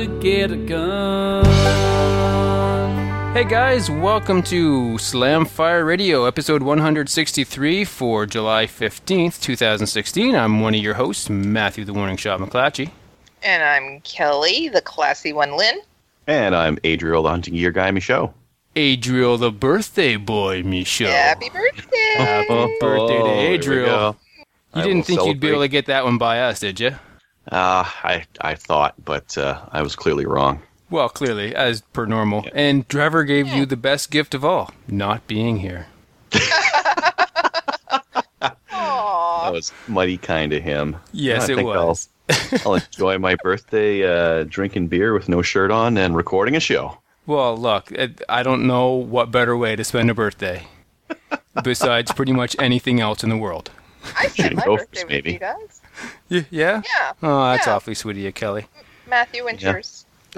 To get a gun. Hey guys, welcome to Slamfire Radio, episode 163 for July 15th, 2016. I'm one of your hosts, Matthew the Warning Shot McClatchy. And I'm Kelly, the classy one, Lynn. And I'm Adriel, the hunting gear guy, Michaud. Adriel the birthday boy, Michaud. Happy birthday! Happy oh, birthday to Oh, Adriel. You I didn't will think you'd be able to get that one by us, did you? Uh, I I thought, but uh, I was clearly wrong. Well, clearly, as per normal. And Trevor gave you the best gift of all, not being here. That was mighty kind of him. Yes, I it think was. I'll, I'll enjoy my birthday uh, drinking beer with no shirt on and recording a show. Well, look, I don't know what better way to spend a birthday besides pretty much anything else in the world. I spent my birthday with maybe. you guys. Y- yeah? Yeah. Oh, that's Yeah. awfully sweet of you, Kelly. Matthew and Yeah.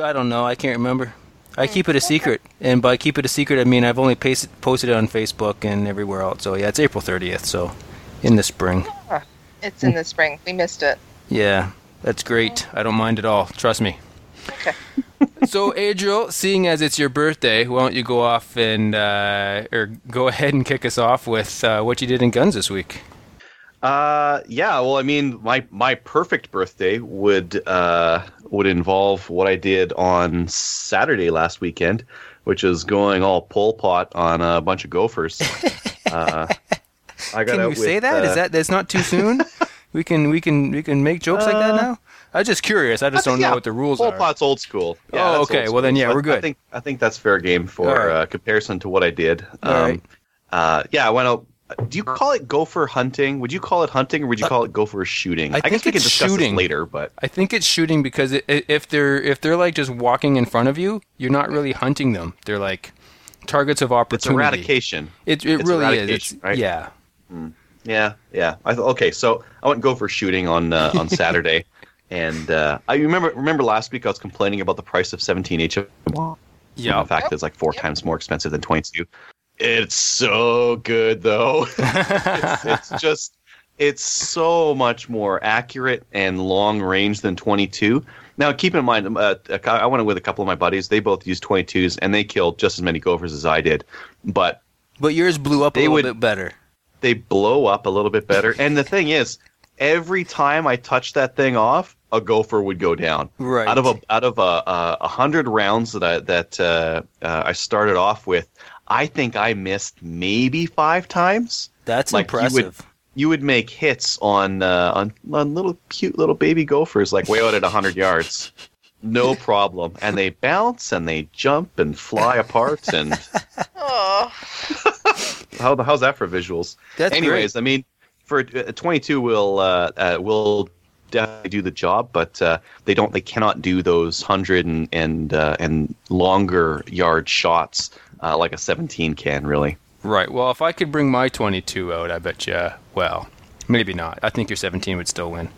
I don't know. I can't remember. I keep it a secret, and by keep it a secret, I mean I've only pasted, posted it on Facebook and everywhere else. So yeah, it's April 30th, so in the spring. It's in the spring. We missed it. Yeah, that's great. I don't mind at all. Trust me. Okay. So, Adriel, seeing as it's your birthday, why don't you go off and uh, or go ahead and kick us off with uh, what you did in guns this week? Uh, yeah. Well, I mean, my my perfect birthday would uh would involve what I did on Saturday last weekend, which is going all Pol Pot on a bunch of gophers. uh, I got Can you say with, that? Is uh, that that's not too soon? we can we can we can make jokes like that Uh, now. I'm just curious. I just don't know yeah, what the rules Pol are. pot's old school. Oh, okay. school. Well, then, yeah, So we're I- good. I think I think that's fair game for right. uh, comparison to what I did. Um, right. uh, yeah, I went out. Do you call it gopher hunting? Would you call it hunting, or would you call it gopher shooting? I guess think we can it's discuss shooting. later, but I think it's shooting because it, i if they're if they're like just walking in front of you, you're not really hunting them. They're like targets of opportunity. it's eradication. It it It's really is. It's right? yeah. Yeah, yeah. I th- okay, so I went gopher shooting on uh, on Saturday, and uh, I remember remember last week I was complaining about the price of 17 HM. Yeah. In fact, it's like four times more expensive than 22. It's so good though. it's, it's just it's so much more accurate and long range than 22. Now, keep in mind, uh, I went with a couple of my buddies. They both used 22s, and they killed just as many gophers as I did. But But yours blew up a little would- bit better. they blow up a little bit better. And the thing is, every time I touched that thing off, a gopher would go down. Right. Out of a out of a a, a hundred rounds that I that uh, uh, I started off with, I think I missed maybe five times. That's like, you would- impressive. You would make hits on uh, on on little cute little baby gophers like way out at hundred yards. No problem, and they bounce and they jump and fly apart. And Oh, how how's that for visuals? That's Anyways, great. I mean, for uh, 22 will uh, uh, will definitely do the job, but uh, they don't. They cannot do those hundred and and uh, and longer yard shots uh, like a 17 can. Really, Right. Well, if I could bring my 22 out, I bet you. Well, maybe not. I think your 17 would still win.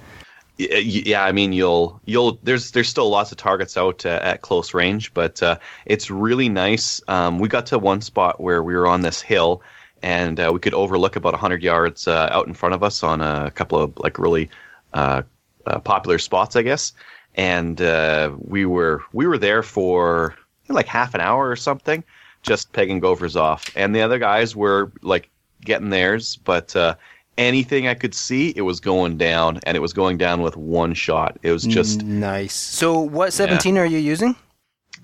Y- yeah. I mean, you'll you'll there's there's still lots of targets out uh, at close range, but uh, it's really nice. Um, we got to one spot where we were on this hill. And uh, we could overlook about 100 yards uh, out in front of us on a couple of like really uh, uh, popular spots, I guess. And uh, we were we were there for like half an hour or something, just pegging gophers off. And the other guys were like getting theirs, but uh, anything I could see, it was going down, and it was going down with one shot. It was just nice. So, what 17 are you using?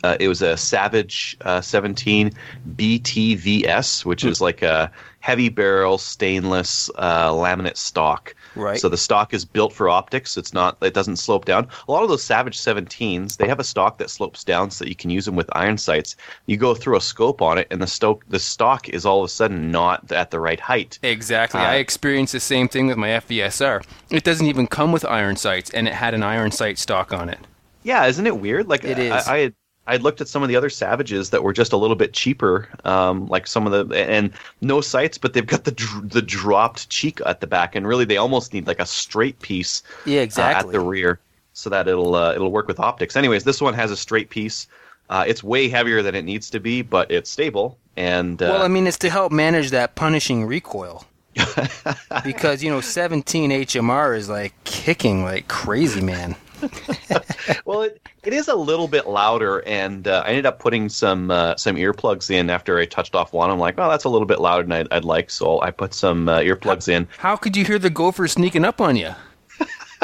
Uh, it was a Savage uh, 17 BTVS, which is like a heavy barrel stainless uh, laminate stock. Right. So the stock is built for optics. It's not. It doesn't slope down. A lot of those Savage 17s, they have a stock that slopes down so that you can use them with iron sights. You go through a scope on it, and the stock the stock is all of a sudden not at the right height. Exactly. Uh, I experienced the same thing with my FVSR. It doesn't even come with iron sights, and it had an iron sight stock on it. Yeah, isn't it weird? Like It is. I, I had I looked at some of the other Savages that were just a little bit cheaper, um, like some of the and no sights, but they've got the dr- the dropped cheek at the back, and really they almost need like a straight piece Yeah, uh, at the rear so that it'll uh, it'll work with optics. Anyways, this one has a straight piece. Uh, it's way heavier than it needs to be, but it's stable. And uh, Well, I mean, it's to help manage that punishing recoil. because, you know, 17 HMR is like kicking like crazy, man. well, it, it is a little bit louder, and uh, I ended up putting some uh, some earplugs in after I touched off one. I'm like, oh, that's a little bit louder than I'd, I'd like, so I put some uh, earplugs in. How could you hear the gopher sneaking up on you?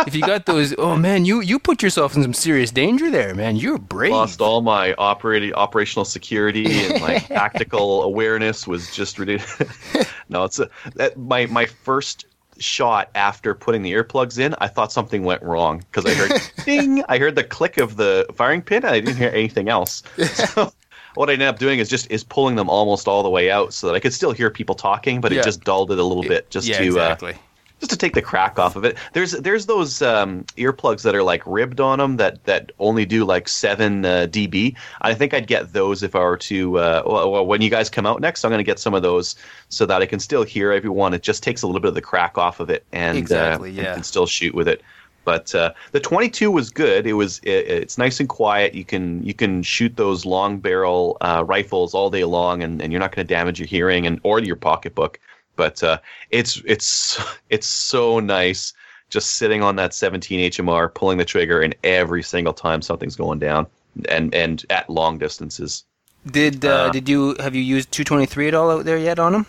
if you got those, oh man, you you put yourself in some serious danger there, man. You're brave. Lost all my operating operational security and my tactical awareness was just ridiculous. no, it's a, that, my my first shot after putting the earplugs in. I thought something went wrong because I heard ding. I heard the click of the firing pin. And I didn't hear anything else. So what I ended up doing is just is pulling them almost all the way out so that I could still hear people talking, but Yeah. it just dulled it a little bit just yeah, to uh, exactly. Just to take the crack off of it. There's there's those um, earplugs that are like ribbed on them that that only do like seven uh, dB. I think I'd get those if I were to. Uh, well, well, when you guys come out next, I'm going to get some of those so that I can still hear everyone. It just takes a little bit of the crack off of it, and Exactly, uh, yeah. can still shoot with it. But uh, the 22 was good. It was it, it's nice and quiet. You can you can shoot those long barrel uh, rifles all day long, and, and you're not going to damage your hearing and or your pocketbook. But uh, it's it's it's so nice just sitting on that 17 HMR, pulling the trigger, and every single time something's going down, and and at long distances. Did uh, uh, did you have you used 223 at all out there yet on them?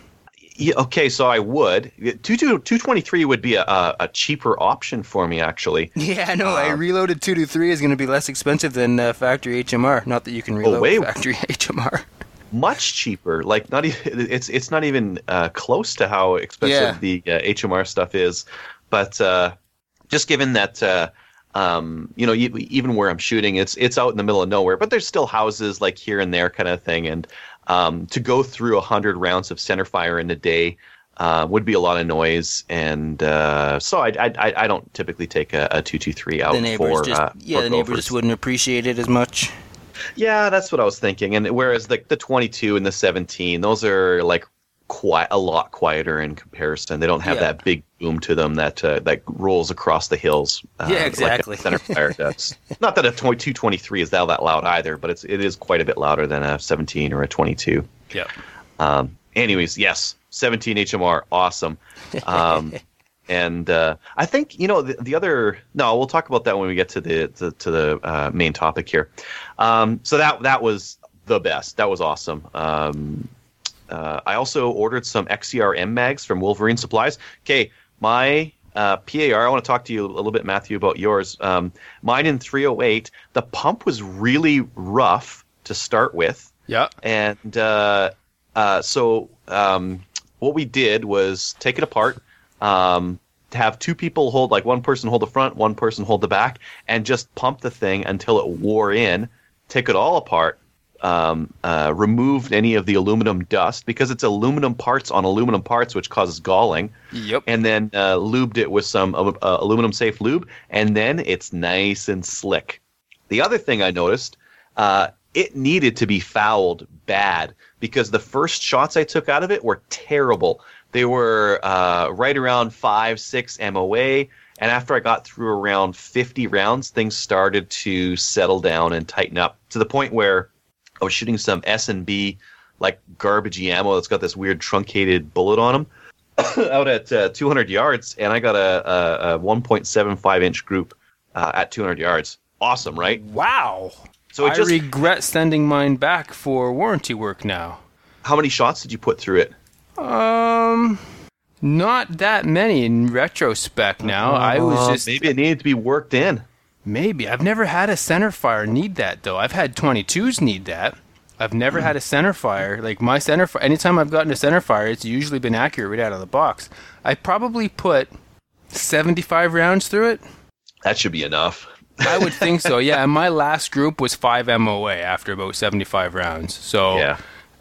Yeah, okay, so I would. 22 223 would be a, a, cheaper option for me, actually. Yeah, no, I reloaded 223 is going to be less expensive than uh, factory HMR. Not that you can reload wait. factory HMR. Much cheaper. Like not even it's it's not even uh, close to how expensive the uh, HMR stuff is. But uh, just given that uh, um, you know even where I'm shooting, it's it's out in the middle of nowhere, but there's still houses like here and there kind of thing. And um, to go through a hundred rounds of center fire in a day. Uh, would be a lot of noise, and uh, so I, I I- I don't typically take a, a two two three out the neighbors for just uh, yeah, the neighbors just wouldn't appreciate it as much. Yeah, that's what I was thinking. And whereas like the 22 and the 17, those are like quite a lot quieter in comparison. They don't have Yeah. that big boom to them that uh, that rolls across the hills. Uh, Yeah, like exactly. center fire does. Not that a 2223 is that that loud either, but it's it is quite a bit louder than a 17 or a 22. Yeah. Um, anyways, yes, 17 HMR, awesome. Um, and uh, I think you know the, the other. No, we'll talk about that when we get to the to, to the uh, main topic here. Um, so that that was the best. That was awesome. Um, uh, I also ordered some XCRM mags from Wolverine Supplies. Okay, my uh, PAR. I want to talk to you a little bit, Matthew, about yours. Um, mine in 308. The pump was really rough to start with Yeah. and uh, uh, so um, what we did was take it apart um, to have two people hold like one person hold the front one person hold the back and just pump the thing until it wore in take it all apart um, uh, removed any of the aluminum dust because it's aluminum parts on aluminum parts which causes galling Yep. and then uh, lubed it with some uh, uh, aluminum safe lube, and then it's nice and slick. The other thing I noticed, uh, it needed to be fouled bad because the first shots I took out of it were terrible. They were uh, right around five, six MOA, and after I got through around 50 rounds, things started to settle down and tighten up to the point where I was shooting some S and B like garbagey ammo that's got this weird truncated bullet on them out at uh, 200 yards, and I got a, a, a 1.75 inch group uh, at 200 yards. Awesome, right? Wow. So I just regret sending mine back for warranty work now. how many shots did you put through it? Um, not that many in retrospect. Now I was Uh, just maybe it needed to be worked in. Maybe. I've never had a center fire need that though. I've had 22s need that. I've never had a center fire. Like my center fire, anytime I've gotten a center fire, it's usually been accurate right out of the box. I probably put 75 rounds through it. That should be enough. I would think so. Yeah, and my last group was 5 MOA after about 75 rounds. So Yeah.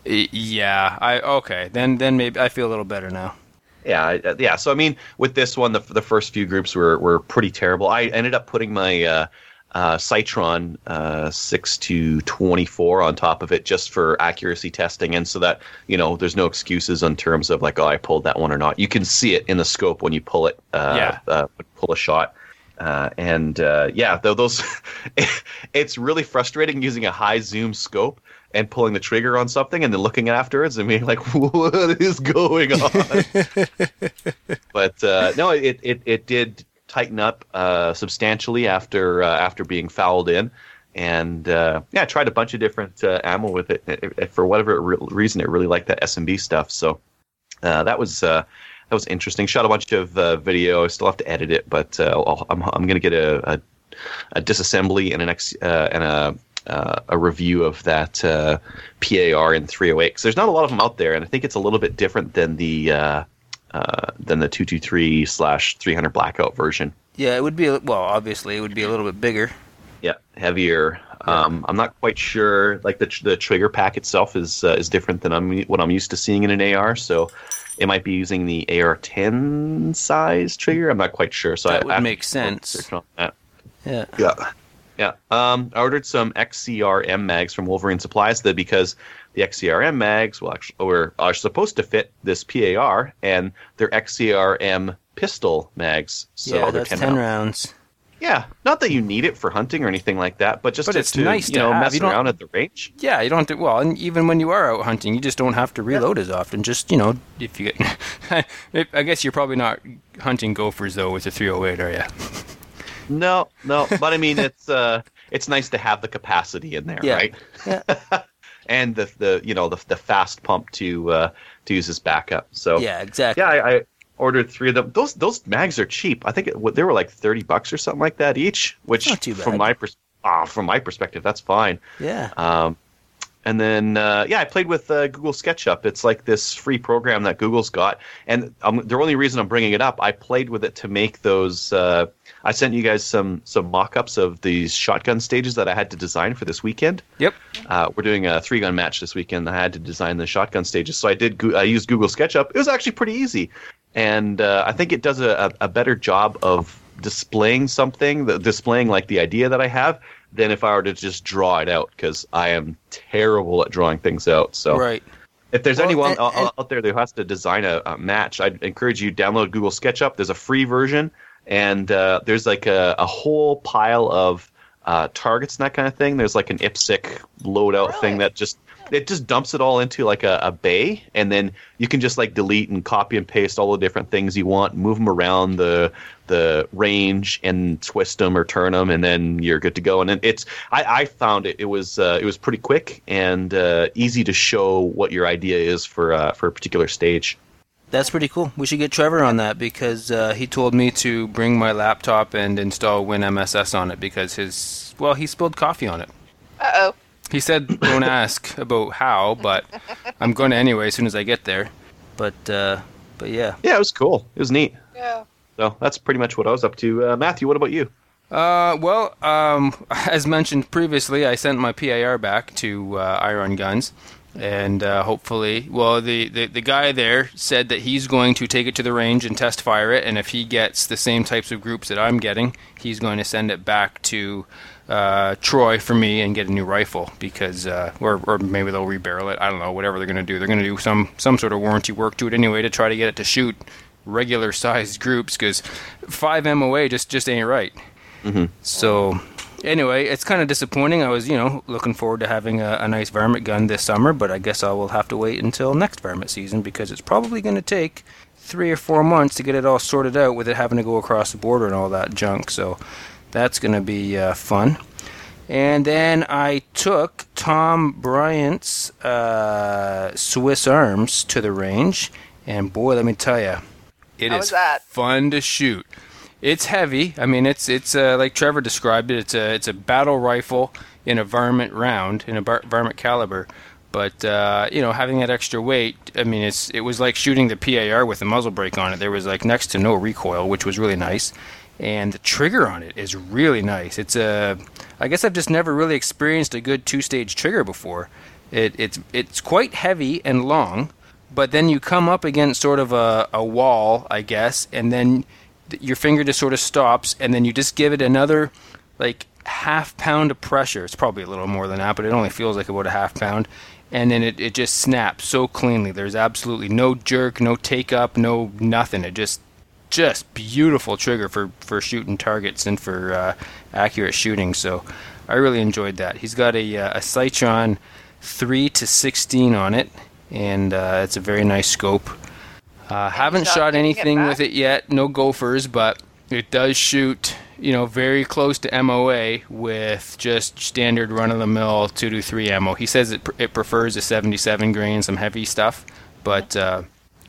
yeah, I okay. Then then maybe I feel a little better now. Yeah, uh, yeah. So I mean, with this one, the the first few groups were were pretty terrible. I ended up putting my uh, uh, Sightron uh, six to twenty four on top of it just for accuracy testing, and so that you know there's no excuses in terms of like, oh, I pulled that one or not. You can see it in the scope when you pull it. Uh, Yeah. Uh, pull a shot. Uh, and uh, yeah, though those, it's really frustrating using a high zoom scope and pulling the trigger on something and then looking afterwards and being like, "What is going on?" but uh, no, it, it it did tighten up uh, substantially after uh, after being fouled in, and uh, yeah, I tried a bunch of different uh, ammo with it. It- it- For whatever re- reason, it really liked that SMB stuff. So uh, that was uh, that was interesting. Shot a bunch of uh, video. I still have to edit it, but uh, I'll, I'm I'm gonna get a, a, a disassembly and an ex, uh, and a uh, a review of that uh, PAR in 308 because there's not a lot of them out there, and I think it's a little bit different than the uh, uh, than the 223 slash 300 blackout version. Yeah, it would be a- well. Obviously, it would be a little bit bigger. Yeah, heavier. Um, I'm not quite sure. Like the the trigger pack itself is uh, is different than I'm what I'm used to seeing in an AR. So it might be using the AR10 size trigger. I'm not quite sure. So That I, would make sense. Yeah. Yeah. Yeah. Um, I ordered some XCRM mags from Wolverine Supplies that because the XCRM mags will actually, were, are supposed to fit this PAR and they're XCRM pistol mags. So yeah, they're that's 10 ten round. rounds. Yeah. Not that you need it for hunting or anything like that, but just But to, it's to, nice you to know, have. mess You around at the range. Yeah, you don't have to. Well, and even when you are out hunting, you just don't have to reload as often. Just you know, if you get, I guess you're probably not hunting gophers though with a 308, are you? No, no. But I mean, it's uh, it's nice to have the capacity in there, Yeah. right? Yeah. and the the you know the the fast pump to uh, to use as backup. So Yeah, exactly. Yeah, I, I ordered three of them. Those those mags are cheap. I think it, they were like thirty bucks or something like that each. Which, Not too bad. from my pers- ah, from my perspective, that's fine. Yeah. Um, and then uh, yeah, I played with uh, Google SketchUp. It's like this free program that Google's got, and um, the only reason I'm bringing it up, I played with it to make those. Uh, I sent you guys some some mock-ups of these shotgun stages that I had to design for this weekend. Yep. Uh, we're doing a three gun match this weekend. I had to design the shotgun stages, so I did. Go- I used Google SketchUp. It was actually pretty easy, and uh, I think it does a, a, better job of displaying something, the, displaying like the idea that I have, than if I were to just draw it out because I am terrible at drawing things out. So Right. if there's Well, anyone and- out- and- out there who has to design a, a match, I'd encourage you to download Google SketchUp. There's a free version, and uh, there's like a, a whole pile of uh, targets and that kind of thing. There's like an IPSC loadout thing that just it just dumps it all into like a, a bay, and then you can just like delete and copy and paste all the different things you want, move them around the the range, and twist them or turn them, and then you're good to go. And then it's I, I found it it was uh, it was pretty quick and uh, easy to show what your idea is for uh, for a particular stage. That's pretty cool. We should get Trevor on that because uh, he told me to bring my laptop and install WinMSS on it because his well he spilled coffee on it. Uh oh. He said don't ask about how, but I'm going to anyway as soon as I get there. But uh, but yeah. Yeah, it was cool. It was neat. Yeah. So that's pretty much what I was up to. Uh, Matthew, what about you? Uh, well, um, as mentioned previously, I sent my PAR back to uh, Iron Guns, and uh, hopefully, well, the, the the guy there said that he's going to take it to the range and test fire it, and if he gets the same types of groups that I'm getting, he's going to send it back to uh, Troy for me and get a new rifle because, uh, or or maybe they'll rebarrel it. I don't know. Whatever they're going to do, they're going to do some some sort of warranty work to it anyway to try to get it to shoot regular sized groups because five MOA just just ain't right. So, anyway, it's kind of disappointing. I was, you know, looking forward to having a, a nice varmint gun this summer, but I guess I will have to wait until next varmint season because it's probably going to take three or four months to get it all sorted out with it having to go across the border and all that junk. So, that's going to be uh, fun. And then I took Tom Bryant's uh, Swiss Arms to the range, and boy, let me tell you, it is How that? fun to shoot. it's heavy. I mean, it's it's uh, like Trevor described it. It's a it's a battle rifle in a varmint round in a bar- varmint caliber. But uh, you know, having that extra weight, I mean, it's it was like shooting the PAR with a muzzle brake on it. There was like next to no recoil, which was really nice, and the trigger on it is really nice. It's a, I guess I've just never really experienced a good two-stage trigger before. It, it's it's quite heavy and long, but then you come up against sort of a, a wall, I guess, and then th- your finger just sort of stops, and then you just give it another like half pound of pressure. It's probably a little more than that, but it only feels like about a half pound. And then it, it just snaps so cleanly. There's absolutely no jerk, no take up, no nothing. It just just beautiful trigger for, for shooting targets and for uh, accurate shooting. So I really enjoyed that. He's got a, uh, a Sightron 3 to 16 on it, and uh, it's a very nice scope. Uh, haven't not shot giving it anything with it yet, no gophers, but it does shoot, you know, very close to MOA with just standard run of the mill 2 to 3 ammo. He says it, pr- it prefers a 77 grain, some heavy stuff, but uh,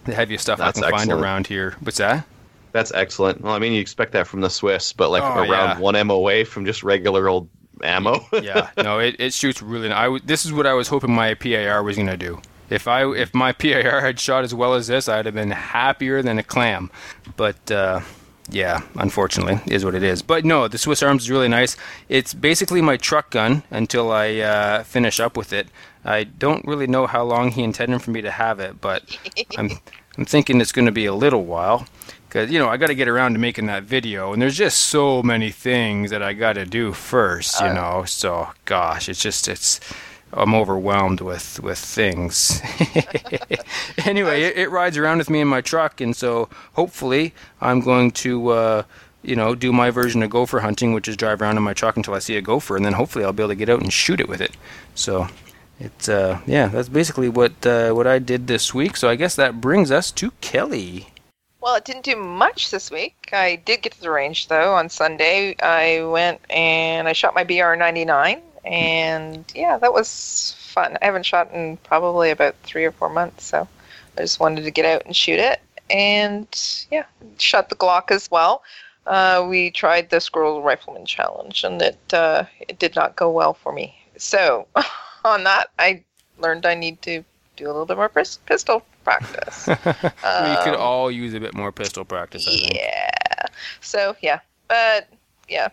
the heaviest stuff That's I can find around here. What's that? That's excellent. Well, I mean, you expect that from the Swiss, but like Oh, around yeah. one MOA from just regular old ammo. yeah, no, it, it shoots really. I w- this is what I was hoping my PAR was gonna do. If I if my PAR had shot as well as this, I'd have been happier than a clam. But uh, yeah, unfortunately, is what it is. But no, the Swiss Arms is really nice. It's basically my truck gun until I uh, finish up with it. I don't really know how long he intended for me to have it, but I'm I'm thinking it's going to be a little while because you know I got to get around to making that video, and there's just so many things that I got to do first, you know. So gosh, it's just it's I'm overwhelmed with with things. anyway, it, it rides around with me in my truck, and so hopefully I'm going to. Uh, you know, do my version of gopher hunting, which is drive around in my truck until I see a gopher, and then hopefully I'll be able to get out and shoot it with it. So, it's uh, yeah, that's basically what uh, what I did this week. So I guess that brings us to Kelly. Well, it didn't do much this week. I did get to the range though on Sunday. I went and I shot my BR99, and yeah, that was fun. I haven't shot in probably about three or four months, so I just wanted to get out and shoot it. And yeah, shot the Glock as well. Uh, we tried the Squirrel Rifleman Challenge, and it uh, it did not go well for me. So on that, I learned I need to do a little bit more pistol practice. we could Um, all use a bit more pistol practice. I think. yeah. So yeah, but yeah.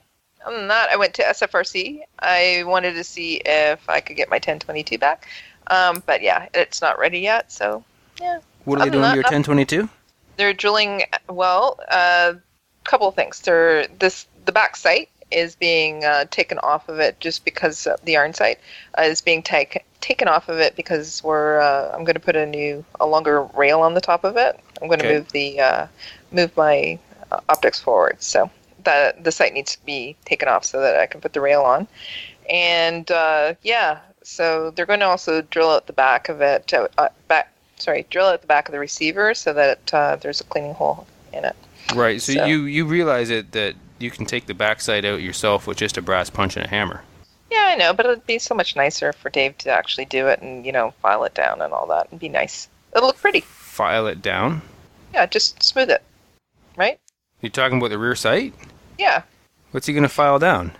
Other than that, I went to SFRC. I wanted to see if I could get my 1022 back, um, but yeah, it's not ready yet. So yeah, What are they doing to your that, 1022? they're drilling. Well, a uh, couple of things. They're this the back sight is being uh, taken off of it just because the iron sight uh, is being take, taken off of it because we're uh, I'm going to put a new a longer rail on the top of it. I'm going to Okay. move the uh, move my uh, optics forward, so the the sight needs to be taken off so that I can put the rail on. And uh, yeah, so they're going to also drill out the back of it, back sorry, drill out the back of the receiver so that uh, there's a cleaning hole in it. Right. So, So- you you realize it that you can take the backside out yourself with just a brass punch and a hammer. Yeah, I know, but it'd be so much nicer for Dave to actually do it and you know file it down and all that. It'd be nice. It'll look pretty. File it down. Yeah, just smooth it, right? You're talking about the rear sight? Yeah. What's he gonna file down?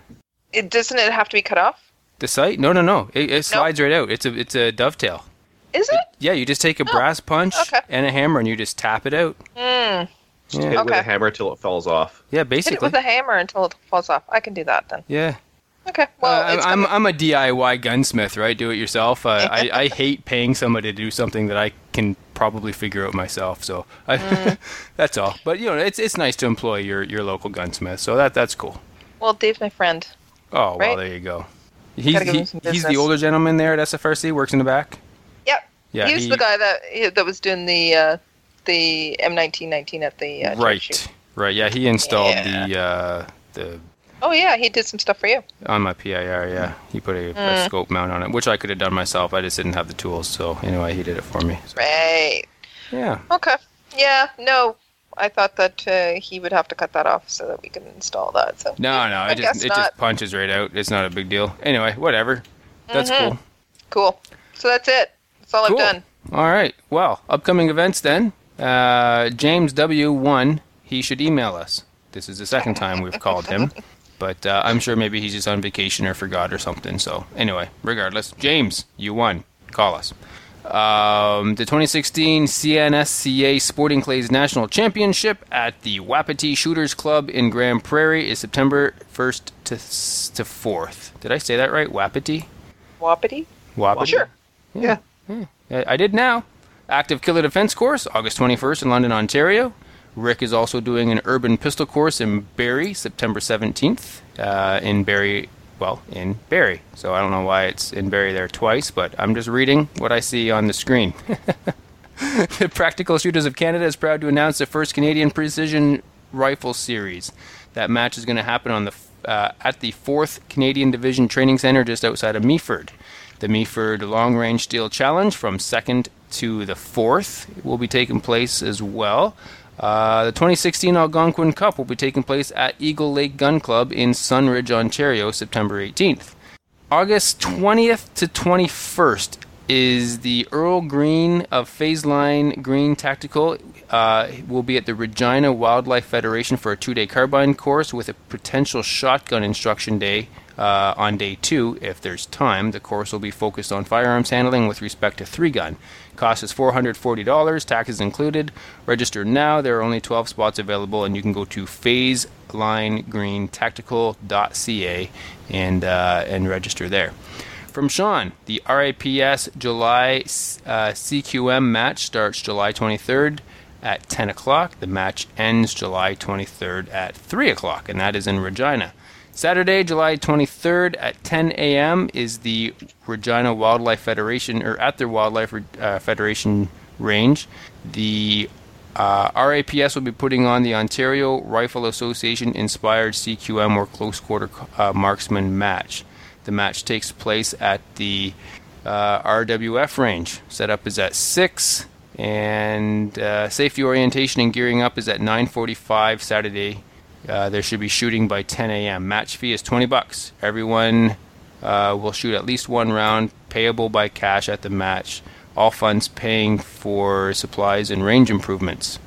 It doesn't it have to be cut off? The sight? No, no, no. It, it slides right out. It's a it's a dovetail. Is it? Yeah, you just take a brass punch Oh, okay. and a hammer and you just tap it out. Hmm. Just Yeah. hit it with a hammer till it falls off. Yeah, basically. Hit it with a hammer until it falls off. I can do that then. Yeah. Okay. Well, Uh, I'm, gonna- I'm a DIY gunsmith, right? Do it yourself. Uh, I, I hate paying somebody to do something that I can probably figure out myself. So I, Mm. that's all. But you know, it's it's nice to employ your, your local gunsmith. So that that's cool. well, Dave's my friend. Oh well, there you go. He's Gotta give he, he's the older gentleman there at SFRC. Works in the back. Yep. Yeah, he was he- the guy that that was doing the uh, the M1919 at the uh, right, right. Yeah, he installed Yeah. the uh, the Oh yeah, he did some stuff for you. on my PIR. Yeah, he put a, a Mm. scope mount on it, which I could have done myself. I just didn't have the tools. So anyway, he did it for me. So, Right. yeah. Okay. Yeah. No, I thought that uh, he would have to cut that off so that we can install that. So No, no, I it just it not. just punches right out. It's not a big deal. Anyway, whatever. That's Mhm. cool. cool. So that's it. That's all Cool. I've done. All right. Well, upcoming events then. Uh, James W one. He should email us. This is the second time we've called him. But uh, I'm sure maybe he's just on vacation or forgot or something. So, anyway, regardless, James, you won. Call us. Um, the 2016 CNSCA Sporting Clays National Championship at the Wapiti Shooters Club in Grande Prairie is September 1st to, to 4th. Did I say that right? Wapiti? Wapiti? Wapiti? Sure. Yeah. I I did now. Active Killer Defense Course, August 21st in London, Ontario. Rick is also doing an urban pistol course in Barrie, September 17th. Uh, in Barrie, well, in Barrie. So I don't know why it's in Barrie there twice, but I'm just reading what I see on the screen. the Practical Shooters of Canada is proud to announce the first Canadian Precision Rifle Series. That match is going to happen on the uh, at the Fourth Canadian Division Training Center just outside of Meaford. The Meaford Long Range Steel Challenge from 2nd to the 4th will be taking place as well. Uh, the 2016 Algonquin Cup will be taking place at Eagle Lake Gun Club in Sundridge, Ontario, September 18th. August 20th to 21st is the Earl Green of Phase Line Green Tactical. Uh, will be at the Regina Wildlife Federation for a two day carbine course with a potential shotgun instruction day uh, on day two if there's time. The course will be focused on firearms handling with respect to three gun. Cost is $440, taxes included. Register now. There are only 12 spots available, and you can go to phaselinegreen.tactical.ca and uh, and register there. From Sean, the RAPS July uh, CQM match starts July 23rd at 10 o'clock. The match ends July 23rd at 3 o'clock, and that is in Regina. Saturday, July 23rd at 10 a.m. is the Regina Wildlife Federation, or at their Wildlife uh, Federation range. The uh, RAPS will be putting on the Ontario Rifle Association inspired CQM or close quarter uh, marksman match. The match takes place at the uh, RWF range. Setup is at 6, and uh, safety orientation and gearing up is at 9:45 Saturday. Uh, there should be shooting by 10 a.m. Match fee is 20 bucks. Everyone uh, will shoot at least one round, payable by cash at the match. All funds paying for supplies and range improvements.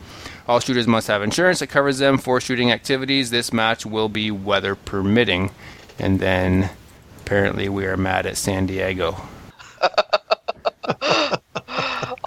All shooters must have insurance that covers them for shooting activities. This match will be weather permitting. And then apparently we are mad at San Diego.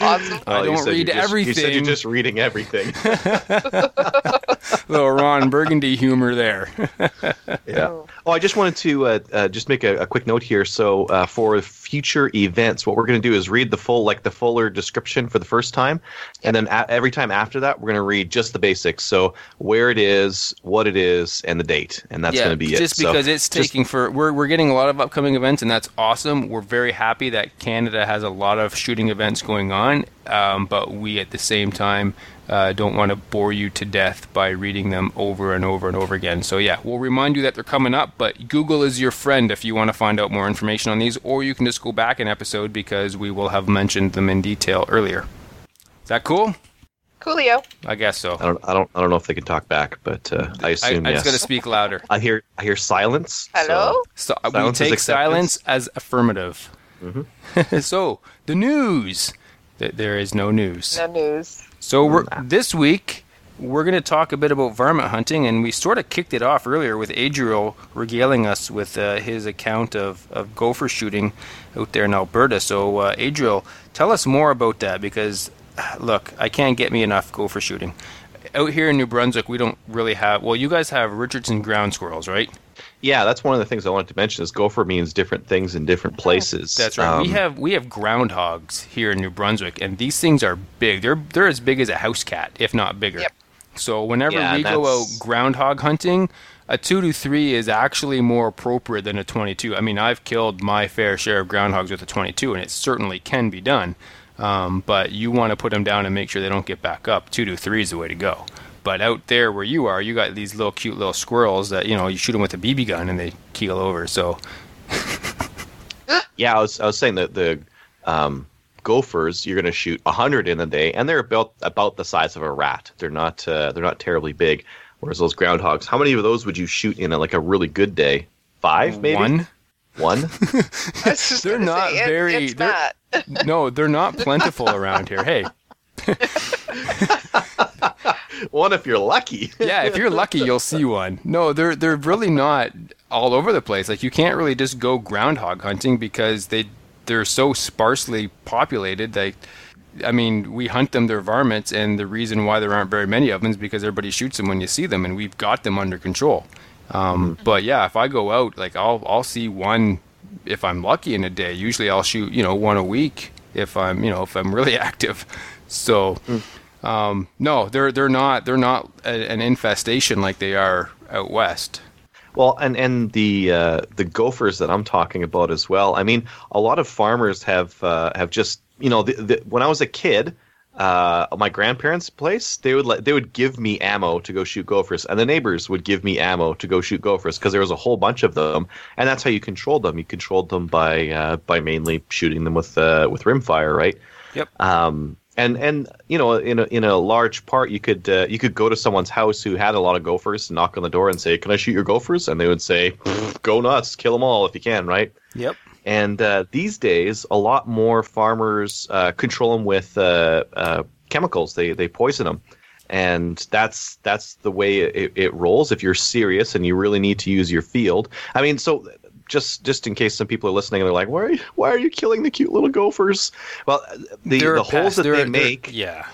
Awesome. Oh, you don't read just- everything. You said you're just reading everything. Little Ron Burgundy humor there. yeah. Oh, I just wanted to uh, uh, just make a, a quick note here. So uh, for future events, what we're going to do is read the full, like the fuller description for the first time, and then a- every time after that, we're going to read just the basics. So where it is, what it is, and the date, and that's yeah, going to be it. just So because it's just- taking for we're we're getting a lot of upcoming events, and that's awesome. We're very happy that Canada has a lot of shooting events going on, um, but we at the same time uh, don't want to bore you to death by reading them over and over and over again. So yeah, we'll remind you that they're coming up, but Google is your friend if you want to find out more information on these, or you can just go back an episode because we will have mentioned them in detail earlier. Is that cool? Coolio. I guess so. I don't, I don't, I don't know if they can talk back, but uh, I I, assume I yes. just got to speak louder. I hear, I hear silence. Hello? So uh, we Silence is take silence as affirmative. so the news. Th- There is no news. No news. So we're, this week we're going to talk a bit about varmint hunting, and we sort of kicked it off earlier with Adriel regaling us with uh, his account of, of gopher shooting out there in Alberta. So uh, Adriel, tell us more about that because look, I can't get me enough gopher shooting. Out here in New Brunswick, we don't really have. Well, you guys have Richardson ground squirrels, right? Yeah, that's one of the things I wanted to mention. Is gopher means different things in different places. That's right. we Um, have we have groundhogs here in New Brunswick, and these things are big. They're they're as big as a house cat, if not bigger. Yep. So whenever Yeah, we go out groundhog hunting, a two to three is actually more appropriate than a twenty-two. I mean, I've killed my fair share of groundhogs with a twenty-two, and it certainly can be done. Um, but you want to put them down and make sure they don't get back up. Two to three is the way to go. But out there where you are, you got these little cute little squirrels that you know you shoot them with a BB gun and they keel over. So Yeah, I was I was saying that the um, gophers you're going to shoot hundred in a day, and they're about about the size of a rat. They're not uh, they're not terribly big. Whereas those groundhogs, how many of those would you shoot in a, like a really good day? Five, maybe one. One. I just They're not say, very- It's they're- Matt. no, they're not plentiful around here. Hey, one if you're lucky. yeah, if you're lucky, you'll see one. No, they're they're really not all over the place. Like you can't really just go groundhog hunting because they they're so sparsely populated. Like, I mean, we hunt them; they're varmints, and the reason why there aren't very many of them is because everybody shoots them when you see them, and we've got them under control. Um, mm-hmm. But yeah, if I go out, like I'll I'll see one if I'm lucky in a day. Usually, I'll shoot you know one a week if I'm you know if I'm really active. So. Um, no, they're they're not they're not a, an infestation like they are out west. Well, and and the uh, the gophers that I'm talking about as well. I mean, a lot of farmers have uh, have just you know the, the, when I was a kid, uh, my grandparents' place, they would let, they would give me ammo to go shoot gophers, and the neighbors would give me ammo to go shoot gophers because there was a whole bunch of them, and that's how you controlled them. You controlled them by uh, by mainly shooting them with uh, with rimfire, right? Yep. Um, and and you know in a, in a large part you could uh, you could go to someone's house who had a lot of gophers and knock on the door and say can i shoot your gophers? And they would say go nuts kill them all if you can right? Yep. And uh, these days a lot more farmers uh, control them with uh, uh, chemicals. They they poison them and that's that's the way it, it rolls if you're serious and you really need to use your field. I mean so just just in case some people are listening and they're like, why are you, why are you killing the cute little gophers? Well, the they're the holes that they're, they make, yeah,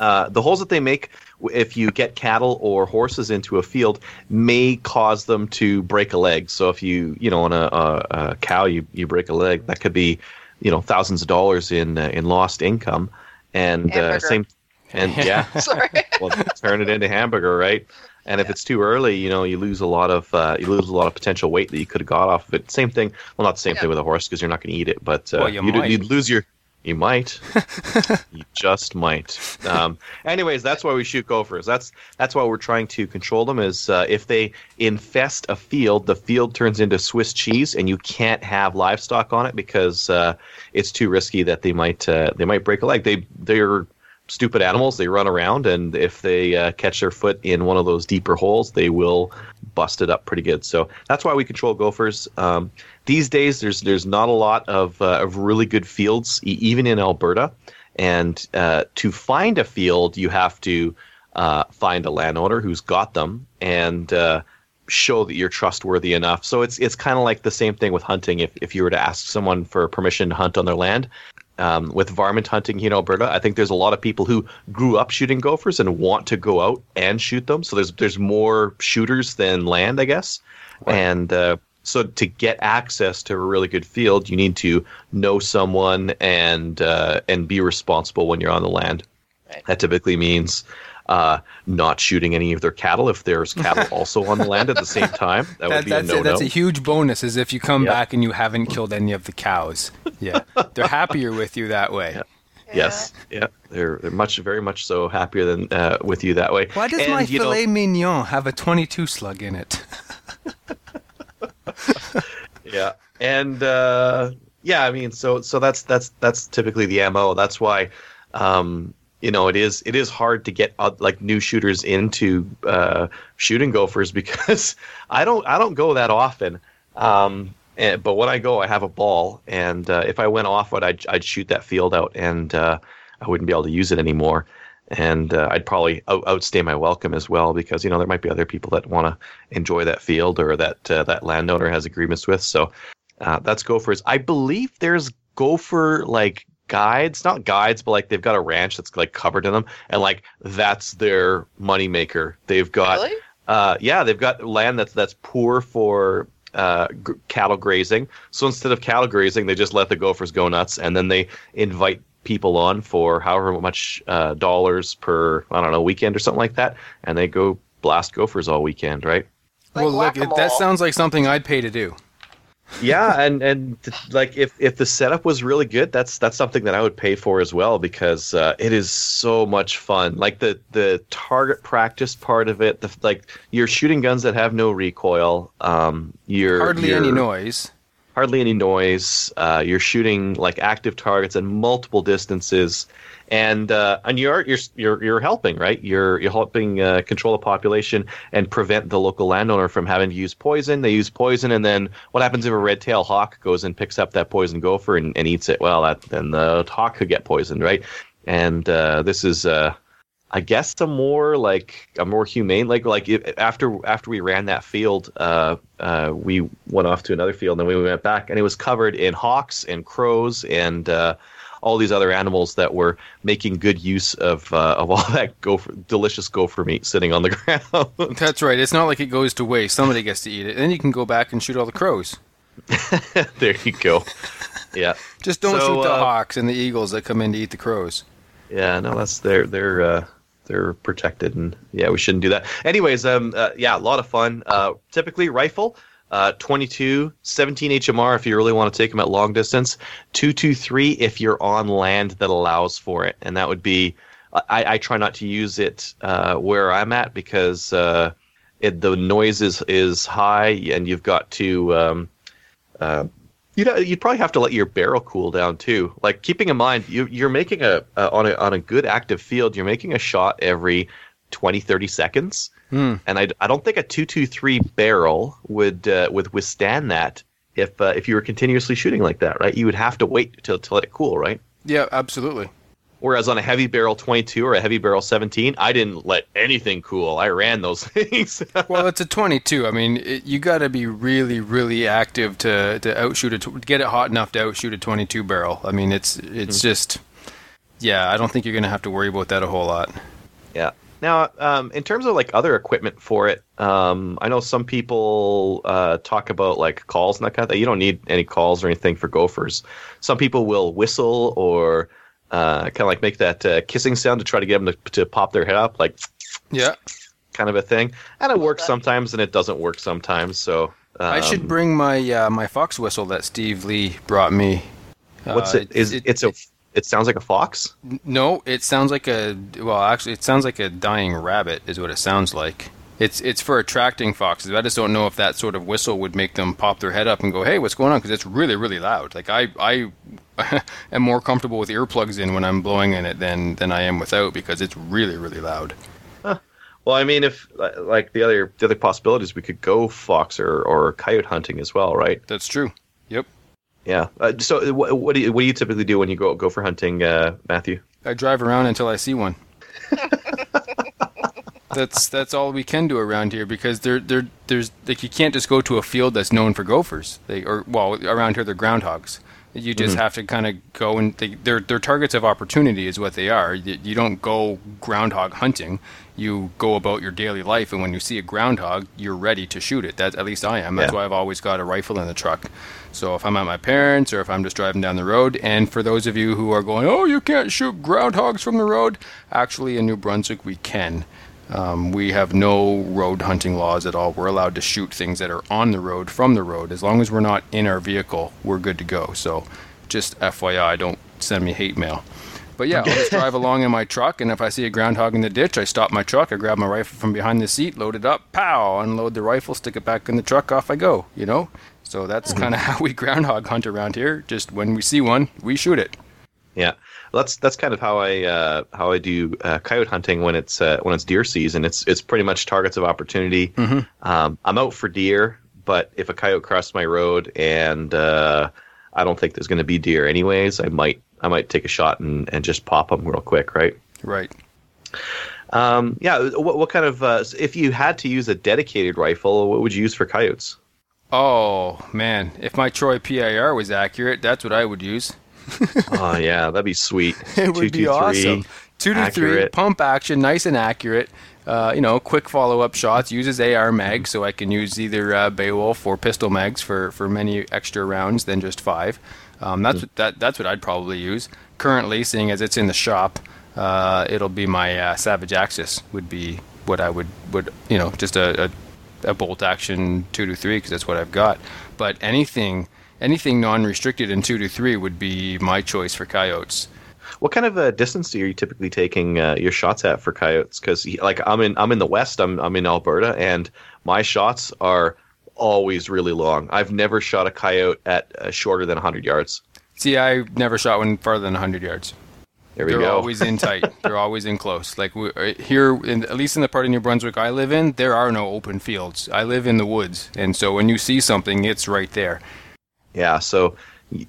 uh, the holes that they make if you get cattle or horses into a field may cause them to break a leg. So if you you know on a, a, a cow you you break a leg, that could be you know thousands of dollars in uh, in lost income. And uh, same and yeah, sorry, well, turn it into hamburger, right? And if it's too early, you know, you lose a lot of uh, you lose a lot of potential weight that you could have got off of it. Same thing. Well, not the same yeah. thing with a horse because you're not going to eat it, but uh, well, you you'd, you'd, lose your. You might. you just might. Um, anyways, that's why we shoot gophers. That's that's why we're trying to control them. Is uh, if they infest a field, the field turns into Swiss cheese, and you can't have livestock on it because uh, it's too risky that they might uh, they might break a leg. They they're stupid animals. They run around, and if they uh, catch their foot in one of those deeper holes, they will bust it up pretty good. So that's why we control gophers. Um, these days, there's there's not a lot of uh, of really good fields, e- even in Alberta. And uh, to find a field, you have to uh, find a landowner who's got them and uh, show that you're trustworthy enough. So it's it's kind of like the same thing with hunting. If if you were to ask someone for permission to hunt on their land, um, with varmint hunting here in Alberta, I think there's a lot of people who grew up shooting gophers and want to go out and shoot them. So there's there's more shooters than land, I guess. Right. And uh, so to get access to a really good field, you need to know someone and uh, and be responsible when you're on the land. Right. That typically means uh, not shooting any of their cattle if there's cattle also on the land at the same time. That, that would be that's a no-no. A, that's a huge bonus. Is if you come back and you haven't killed any of the cows. Yeah, they're happier with you that way. Yeah. Yes, yeah, they're they're much very much so happier than uh, with you that way. Why does and, my filet know, mignon have a 22 slug in it? yeah, and uh, yeah, I mean, so so that's that's that's typically the mo. That's why um, you know it is it is hard to get uh, like new shooters into uh, shooting gophers because I don't I don't go that often. Um, and, but when I go, I have a ball, and uh, if I went off it, I'd, I'd shoot that field out, and uh, I wouldn't be able to use it anymore. And uh, I'd probably out- outstay my welcome as well because you know there might be other people that want to enjoy that field or that uh, that landowner has agreements with. So uh, that's gophers. I believe there's gopher like guides, not guides, but like they've got a ranch that's like covered in them, and like that's their moneymaker. They've got, really? uh, yeah, they've got land that's that's poor for uh, g- cattle grazing. So instead of cattle grazing, they just let the gophers go nuts, and then they invite people on for however much uh, dollars per I don't know weekend or something like that, and they go blast gophers all weekend, right? Like well, look, it, that sounds like something I'd pay to do yeah, and and like if if the setup was really good, that's that's something that I would pay for as well because uh, it is so much fun. Like the the target practice part of it, the like you're shooting guns that have no recoil. Um, you're hardly you're, any noise. Hardly any noise. Uh, you're shooting like active targets at multiple distances and uh, and you're you're you're you're helping, right? You're you're helping uh, control the population and prevent the local landowner from having to use poison. They use poison, and then what happens if a red tail hawk goes and picks up that poison gopher and, and eats it? Well, that then the hawk could get poisoned, right? And uh, this is uh, I guess a more like a more humane like like after after we ran that field, uh, uh, we went off to another field and then we went back and it was covered in hawks and crows and uh, all these other animals that were making good use of uh, of all that gopher delicious gopher meat sitting on the ground. That's right. It's not like it goes to waste. Somebody gets to eat it. Then you can go back and shoot all the crows. there you go. Yeah. Just don't So, shoot the uh, hawks and the eagles that come in to eat the crows. Yeah, no, that's they're they're uh, they're protected, and yeah, we shouldn't do that. Anyways, um, uh, yeah, a lot of fun. Uh, typically rifle, uh, 22, 17 HMR if you really want to take them at long distance, 223 if you're on land that allows for it, and that would be. I, I try not to use it uh, where I'm at because uh, it, the noise is is high, and you've got to. Um, uh, you know, you'd probably have to let your barrel cool down too. Like keeping in mind, you, you're making a, a on a on a good active field, you're making a shot every 20, 30 seconds, Hmm. and I, I don't think a two two three barrel would uh, would withstand that if uh, if you were continuously shooting like that, right? You would have to wait to to let it cool, right? Yeah, absolutely. Whereas on a heavy barrel 22 or a heavy barrel 17, I didn't let anything cool. I ran those things. Well, it's a 22. I mean, it, you got to be really, really active to to outshoot a get it hot enough to outshoot a 22 barrel. I mean, it's it's just yeah. I don't think you're gonna have to worry about that a whole lot. Yeah. Now, um, in terms of like other equipment for it, um, I know some people uh, talk about like calls and that kind of thing. You don't need any calls or anything for gophers. Some people will whistle or uh, kind of like make that uh, kissing sound to try to get them to, to pop their head up, like Yeah, kind of a thing. And it works sometimes, and it doesn't work sometimes. So um, I should bring my uh, my fox whistle that Steve Lee brought me. What's Uh, it? Is it's a? It sounds like a fox. No, it sounds like a well, actually, it sounds like a dying rabbit is what it sounds like. It's it's for attracting foxes. I just don't know if that sort of whistle would make them pop their head up and go, "Hey, what's going on?" Because it's really really loud. Like I I am more comfortable with earplugs in when I'm blowing in it than than I am without because it's really really loud. Well, I mean, if uh, like the other the other possibilities, we could go fox or, or coyote hunting as well, right? That's true. Yep. Yeah. Uh, so, what, what do you what do you typically do when you go gopher hunting, uh, Matthew? I drive around until I see one. that's that's all we can do around here because there there there's like you can't just go to a field that's known for gophers. They or well around here they're groundhogs. You just mm-hmm. have to kind of go and they, they're they're targets of opportunity is what they are. You, you don't go groundhog hunting. You go about your daily life, and when you see a groundhog, you're ready to shoot it. That at least I am. That's Yeah. why I've always got a rifle in the truck. So if I'm at my parents or if I'm just driving down the road, and for those of you who are going, oh, you can't shoot groundhogs from the road, actually in New Brunswick we can. Um, we have no road hunting laws at all. We're allowed to shoot things that are on the road from the road. As long as we're not in our vehicle, we're good to go. So just FYI, don't send me hate mail. But yeah, I'll just drive along in my truck, and if I see a groundhog in the ditch, I stop my truck, I grab my rifle from behind the seat, load it up, pow, unload the rifle, stick it back in the truck, off I go, you know? So that's kind of how we groundhog hunt around here. Just when we see one, we shoot it. Yeah, that's that's kind of how I uh, how I do uh, coyote hunting when it's uh, when it's deer season. It's it's pretty much targets of opportunity. Um, I'm out for deer, but if a coyote crosses my road and uh, I don't think there's going to be deer anyways, I might I might take a shot and, and just pop them real quick, right? Right. Um, yeah. What, what kind of uh, if you had to use a dedicated rifle, what would you use for coyotes? Oh, man. If my Troy PAR was accurate, that's what I would use. oh yeah, that'd be sweet. It would be 223, awesome. Two to three, pump action, nice and accurate. Uh, you know, quick follow up shots. Uses AR mag, so I can use either uh, Beowulf or pistol mags for, for many extra rounds than just five. Um, that's what, that that's what I'd probably use currently, seeing as it's in the shop. Uh, it'll be my uh, Savage Axis would be what I would would you know just a, a, a bolt action two to three because that's what I've got. But anything anything non restricted in two to three would be my choice for coyotes. What kind of a distance are you typically taking uh, your shots at for coyotes? Because like I'm in I'm in the west, I'm I'm in Alberta, and my shots are always really long. I've never shot a coyote at uh, shorter than 100 yards. See, I never shot one farther than 100 yards. There we go. They're go. always in tight. They're always in close. Like we, uh, here, in, at least in the part of New Brunswick I live in, there are no open fields. I live in the woods, and so when you see something, it's right there. Yeah. So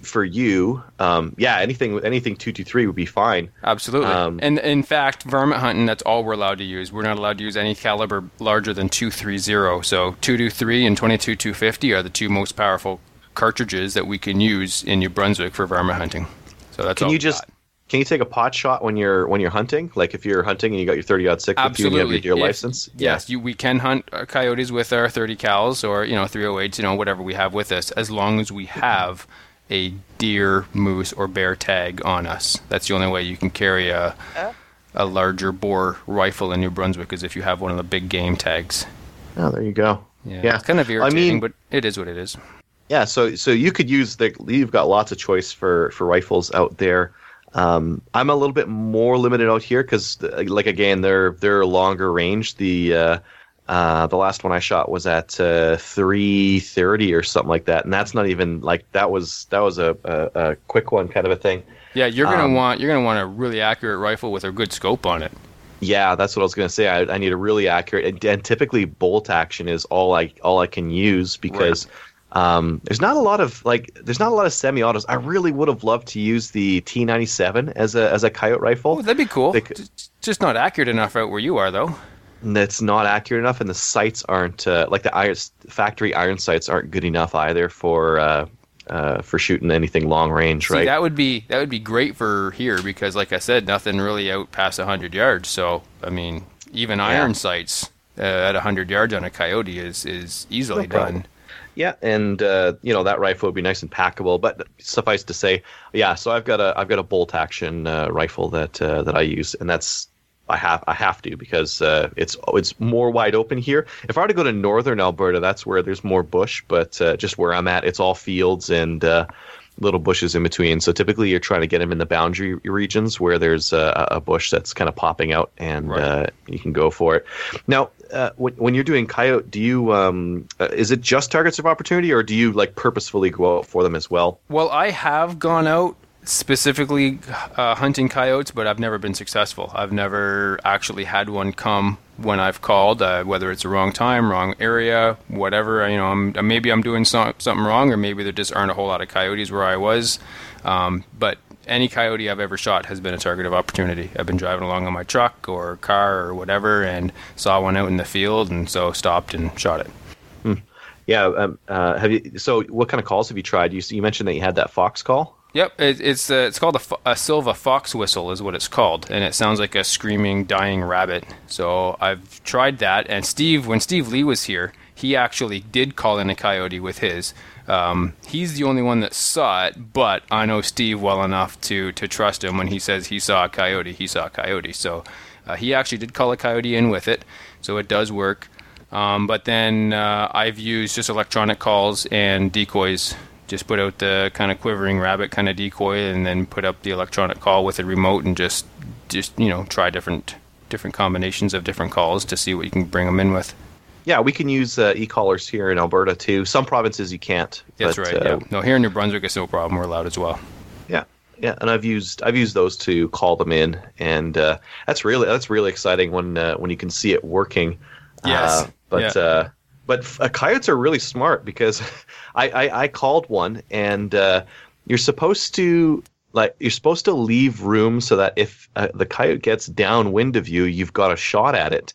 for you, um, yeah, anything anything two two three would be fine. Absolutely. Um, and in fact, varmint hunting, that's all we're allowed to use. We're not allowed to use any caliber larger than 230. So 223 and 22 250 are the two most powerful cartridges that we can use in New Brunswick for varmint hunting. So that's Can all you just got. Can you take a pot shot when you're when you're hunting? Like if you're hunting and you got your thirty odd six with you and you have Absolutely. your, your If- license? Yes, you, we can hunt uh, coyotes with our 30 cals or, you know, 308s, you know, whatever we have with us, as long as we have a deer, moose, or bear tag on us. That's the only way you can carry a, Oh. a larger bore rifle in New Brunswick is if you have one of the big game tags. Oh, there you go. Yeah, Yeah. it's kind of I irritating, mean- but it is what it is. Yeah, so so you could use the you've got lots of choice for for rifles out there. Um, I'm a little bit more limited out here because, like again, they're they're longer range. The uh, uh, the last one I shot was at uh, 330 or something like that, and that's not even like that was that was a, a, a quick one kind of a thing. Yeah, you're gonna Um, want you're gonna want a really accurate rifle with a good scope on it. Yeah, that's what I was going to say. I, I need a really accurate, and, and typically bolt action is all I all I can use because um, there's not a lot of like there's not a lot of semi-autos. I really would have loved to use the T97 as a as a coyote rifle. Oh, that'd be cool. Just- not accurate enough out where you are, though. That's not accurate enough, and the sights aren't uh, like the iron, factory iron sights aren't good enough either for uh, uh, for shooting anything long range, See, right? that would be that would be great for here because, like I said, nothing really out past hundred yards. So, I mean, even iron sights uh, at hundred yards on a coyote is is easily No done. Yeah, and uh, you know that rifle would be nice and packable. But suffice to say, yeah. So I've got a I've got a bolt action uh, rifle that uh, that I use, and that's I have I have to because uh, it's it's more wide open here. If I were to go to northern Alberta, that's where there's more bush. But uh, just where I'm at, it's all fields and uh, little bushes in between. So typically, you're trying to get them in the boundary regions where there's a, a bush that's kind of popping out, and Right. uh, you can go for it. Now, uh, when, when you're doing coyote, do you um, uh, is it just targets of opportunity, or do you like purposefully go out for them as well? Well, I have gone out specifically uh, hunting coyotes, but I've never been successful. I've never actually had one come when I've called, uh, whether it's the wrong time, wrong area, whatever. You know, I'm, maybe I'm doing some, something wrong, or maybe there just aren't a whole lot of coyotes where I was. Um, but any coyote I've ever shot has been a target of opportunity. I've been driving along on my truck or car or whatever, and saw one out in the field, and so stopped and shot it. Yeah. Um, uh, have you? So, what kind of calls have you tried? You you mentioned that you had that fox call. Yep, it, it's uh, it's called a, a Silva fox whistle is what it's called, and it sounds like a screaming, dying rabbit. So I've tried that, and Steve, when Steve Lee was here, he actually did call in a coyote with his. Um, he's the only one that saw it, but I know Steve well enough to to trust him when he says he saw a coyote. He saw a coyote, so uh, he actually did call a coyote in with it, so it does work. Um, but then uh, I've used just electronic calls and decoys. Just put out the kind of quivering rabbit kind of decoy, and then put up the electronic call with a remote, and just just you know try different different combinations of different calls to see what you can bring them in with. Yeah, we can use uh, e-callers here in Alberta too. Some provinces you can't. That's but, right. uh, yeah. No, here in New Brunswick, it's no problem. We're allowed as well. Yeah, yeah, and I've used I've used those to call them in, and uh, that's really that's really exciting when uh, when you can see it working. Yes. Uh, but Yeah. uh, but uh, coyotes are really smart because I, I I called one, and uh, you're supposed to like you're supposed to leave room so that if uh, the coyote gets downwind of you, you've got a shot at it.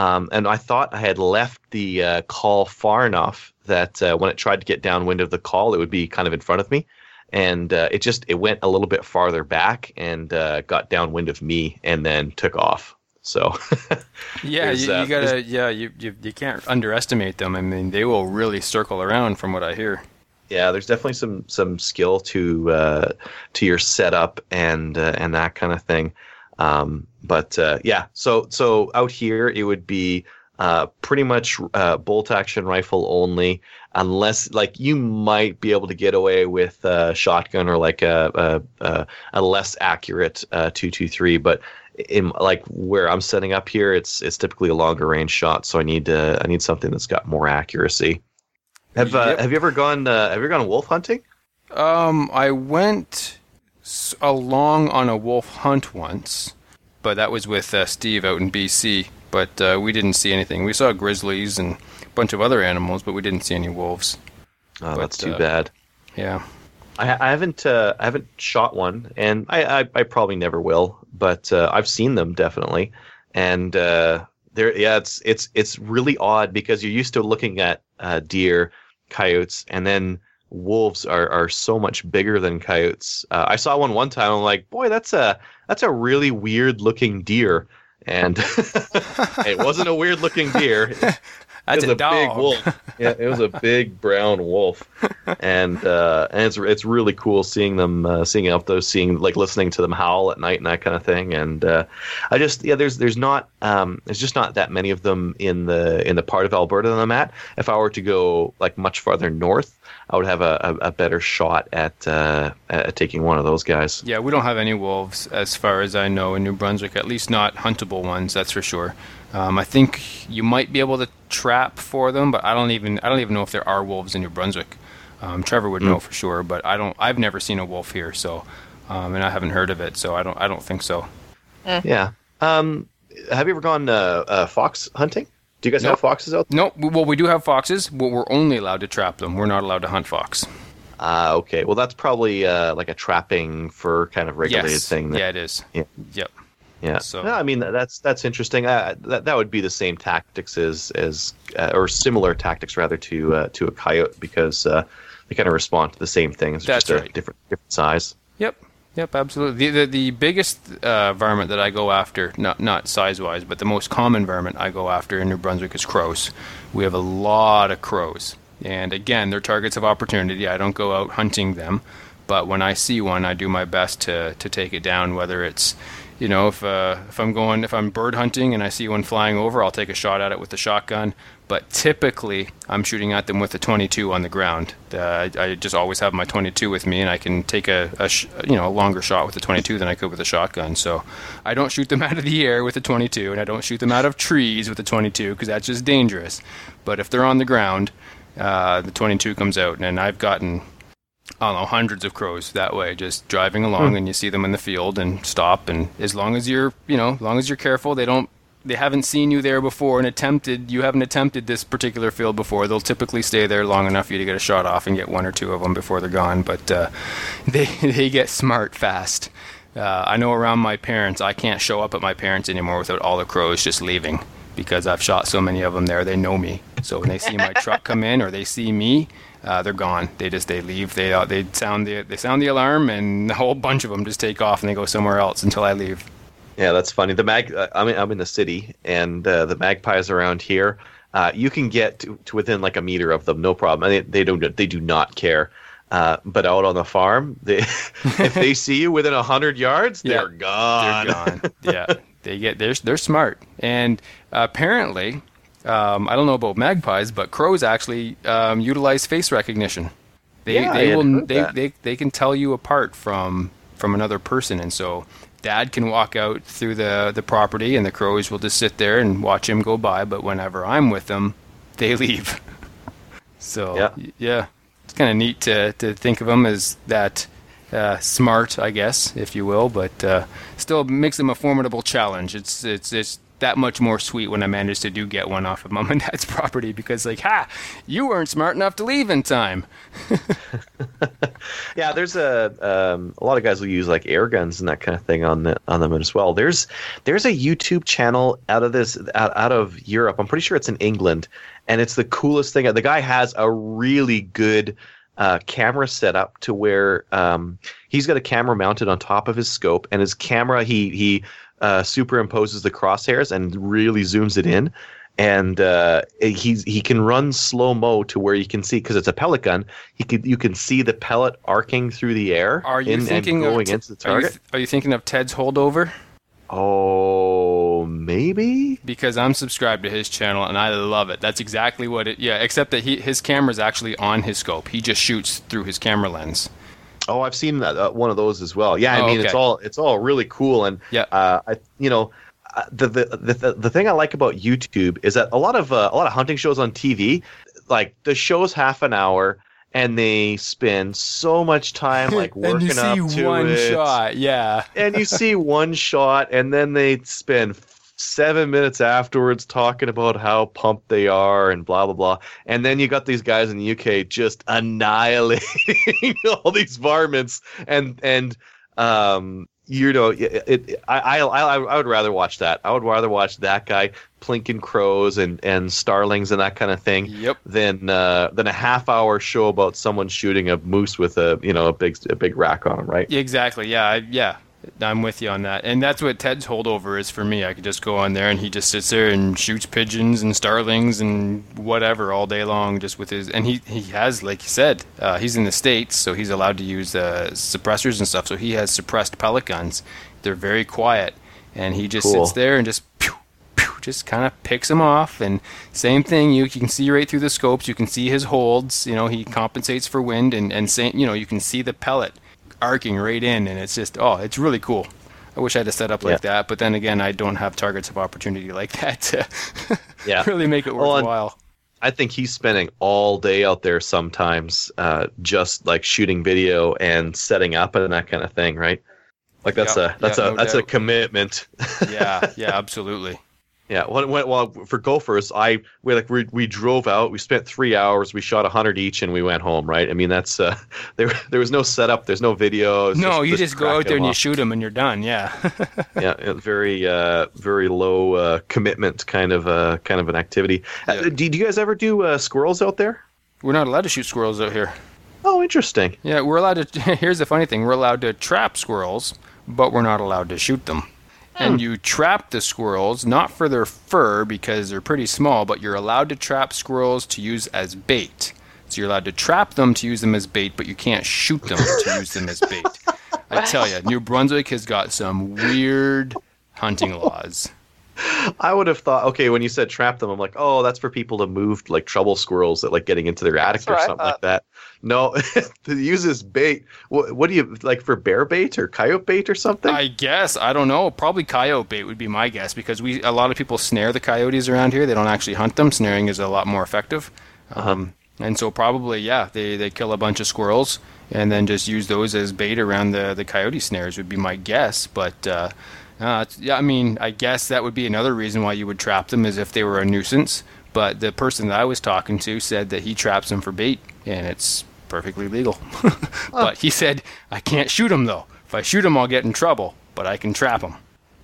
Um, and I thought I had left the uh, call far enough that uh, when it tried to get downwind of the call, it would be kind of in front of me and uh, it just it went a little bit farther back and uh, got downwind of me and then took off. So Yeah, you, uh, you gotta. Yeah, you, you you can't underestimate them. I mean, they will really circle around, from what I hear. yeah, there's definitely some some skill to uh, to your setup and uh, and that kind of thing. Um, but uh, yeah, so so out here it would be uh, pretty much uh, bolt action rifle only, unless like you might be able to get away with a shotgun or like a a, a, a less accurate uh, two two three, but in like where I'm setting up here, it's it's typically a longer range shot, so I need uh, I need something that's got more accuracy. Have uh, Yep. Have you ever gone uh, Have you ever gone wolf hunting? Um, I went along on a wolf hunt once, but that was with uh, Steve out in BC. But uh, we didn't see anything. We saw grizzlies and a bunch of other animals, but we didn't see any wolves. Oh, But, that's too uh, bad. Yeah. I, I haven't uh, I haven't shot one, and I, I, I probably never will. But uh, I've seen them definitely, and uh, there yeah, it's it's it's really odd because you're used to looking at uh, deer, coyotes, and then wolves are, are so much bigger than coyotes. Uh, I saw one one time. I'm like, boy, that's a that's a really weird looking deer, and it wasn't a weird looking deer. That's it was a, a, big wolf. Yeah, it was a big brown wolf, and uh, and it's it's really cool seeing them, uh, seeing up those, seeing like listening to them howl at night and that kind of thing. And uh, I just yeah, there's there's not um, there's just not that many of them in the in the part of Alberta that I'm at. If I were to go like much farther north, I would have a, a, a better shot at uh, at taking one of those guys. Yeah, we don't have any wolves as far as I know in New Brunswick, at least not huntable ones, that's for sure. Um, I think you might be able to trap for them, but I don't even I don't even know if there are wolves in New Brunswick. Um, Trevor would know for sure, but I don't. I've never seen a wolf here, so um, and I haven't heard of it, so I don't. I don't think so. Yeah. Um, have you ever gone uh, uh, fox hunting? Do you guys Nope. have foxes out? No, we- well, we do have foxes, but we're only allowed to trap them. We're not allowed to hunt fox. Ah, okay. Well, that's probably uh, like a trapping for kind of regulated yes. thing. that- Yeah, it is. Yeah. Yep. Yeah. So- No, I mean that's that's interesting. Uh, that that would be the same tactics as as uh, or similar tactics rather to uh, to a coyote because uh, they kind of respond to the same things. That's just a right. different different size. Yep. Yep, absolutely. The the, the biggest uh, varmint that I go after, not not size wise, but the most common varmint I go after in New Brunswick is crows. We have a lot of crows, and again, they're targets of opportunity. I don't go out hunting them, but when I see one, I do my best to to take it down. Whether it's you know, if uh, if I'm going, if I'm bird hunting and I see one flying over, I'll take a shot at it with the shotgun. But typically, I'm shooting at them with a 22 on the ground. Uh, I, I just always have my 22 with me, and I can take a, a sh- you know a longer shot with a 22 than I could with a shotgun. So I don't shoot them out of the air with a 22, and I don't shoot them out of trees with a 22 because that's just dangerous. But if they're on the ground, uh, the 22 comes out, and I've gotten I don't know, hundreds of crows that way, just driving along and you see them in the field and stop. And as long as you're, you know, as long as you're careful, they don't, they haven't seen you there before and attempted, you haven't attempted this particular field before. They'll typically stay there long enough for you to get a shot off and get one or two of them before they're gone. But uh, they, they get smart fast. Uh, I know around my parents, I can't show up at my parents anymore without all the crows just leaving because I've shot so many of them there. They know me. So when they see my truck come in or they see me, uh, they're gone. They just they leave. They uh, they sound the they sound the alarm, and a whole bunch of them just take off and they go somewhere else until I leave. Yeah, that's funny. The mag. Uh, I'm in, I'm in the city, and uh, the magpies around here. Uh, you can get to, to within like a meter of them, no problem. They, they don't. They do not care. Uh, but out on the farm, they if they see you within a hundred yards, Yeah, they're gone. They're gone. yeah, they get they're they're smart, and apparently, um, I don't know about magpies, but crows actually um, utilize face recognition. They Yeah, they will they, that. they they can tell you apart from from another person, and so. Dad can walk out through the, the property, and the crows will just sit there and watch him go by. But whenever I'm with them, they leave. So Yeah. yeah, it's kind of neat to to think of them as that uh, smart, I guess, if you will, but uh, still makes them a formidable challenge. It's it's it's that much more sweet when I managed to do get one off of mom and dad's property because like, ha, you weren't smart enough to leave in time. Yeah, there's a um, a lot of guys will use like air guns and that kind of thing on the, on them as well. There's there's a YouTube channel out of this out, out of Europe. I'm pretty sure it's in England, and it's the coolest thing. The guy has a really good uh, camera set up to where um, he's got a camera mounted on top of his scope, and his camera he he uh, superimposes the crosshairs and really zooms it in. And uh, he's he can run slow mo to where you can see because it's a pellet gun. He could you can see the pellet arcing through the air. Are you in, thinking of into the are you, th- are you thinking of Ted's holdover? oh, maybe. Because I'm subscribed to his channel and I love it. That's exactly what it. Yeah, except that he his camera's actually on his scope. He just shoots through his camera lens. Oh, I've seen that, uh, one of those as well. Yeah, I Oh, mean it's all it's all really cool and Yeah. uh, I you know uh, the, the the the thing I like about YouTube is that a lot of uh, a lot of hunting shows on TV, like the show's half an hour and they spend so much time like working and you see up to one it. shot. Yeah. and you see one shot and then they spend seven minutes afterwards talking about how pumped they are and blah blah blah. And then you got these guys in the UK just annihilating all these varmints and and um you know it, it I, I I I would rather watch that. I would rather watch that guy plinking crows and and starlings and that kind of thing Yep. than uh, than a half hour show about someone shooting a moose with a you know a big a big rack on him, right? Exactly. Yeah. I, yeah. I'm with you on that. And that's what Ted's holdover is for me. I could just go on there and he just sits there and shoots pigeons and starlings and whatever all day long just with his and he he has like you said, uh, he's in the states, so he's allowed to use uh, suppressors and stuff. So he has suppressed pellet guns. They're very quiet and he just Cool. sits there and just pew, pew, just kind of picks them off and same thing you, you can see right through the scopes you can see his holds you know he compensates for wind and and same you know you can see the pellet arcing right in and it's just oh it's really cool i wish i had a setup like that but then again i don't have targets of opportunity like that to Yeah. really make it Well, worthwhile I think he's spending all day out there sometimes, uh, just like shooting video and setting up and that kind of thing, right? Like that's Yeah, a that's yeah, a no that's a commitment. yeah yeah absolutely Yeah, when, well, for gophers, I we like we, we drove out. We spent three hours. We shot a hundred each, and we went home. Right? I mean, that's uh, there. There was no setup. There's no video. It's no you just just go out there and them you shoot them and you're done yeah yeah, very uh, very low uh, commitment kind of uh, kind of an activity. Yeah. Uh, do, do you guys ever do uh, squirrels out there? we're not allowed to shoot squirrels out here Oh, interesting. Yeah, we're allowed to. Here's the funny thing: we're allowed to trap squirrels, but we're not allowed to shoot them. And hmm. you trap the squirrels not for their fur because they're pretty small, but you're allowed to trap squirrels to use as bait. So you're allowed to trap them to use them as bait, but you can't shoot them to use them as bait. I tell you, New Brunswick has got some weird hunting laws. I would have thought, okay, when you said trap them, I'm like, oh, that's for people to move like trouble squirrels that like getting into their attic That's or something like that. No, to use as bait. What, what do you like for bear bait or coyote bait or something? I guess I don't know. Probably coyote bait would be my guess because we a lot of people snare the coyotes around here. They don't actually hunt them. Snaring is a lot more effective. Um, and so probably yeah, they they kill a bunch of squirrels and then just use those as bait around the the coyote snares would be my guess. But uh, uh, yeah, I mean I guess that would be another reason why you would trap them is if they were a nuisance. But the person that I was talking to said that he traps them for bait and it's perfectly legal. but he said I can't shoot them though. If I shoot them, I'll get in trouble. But I can trap them.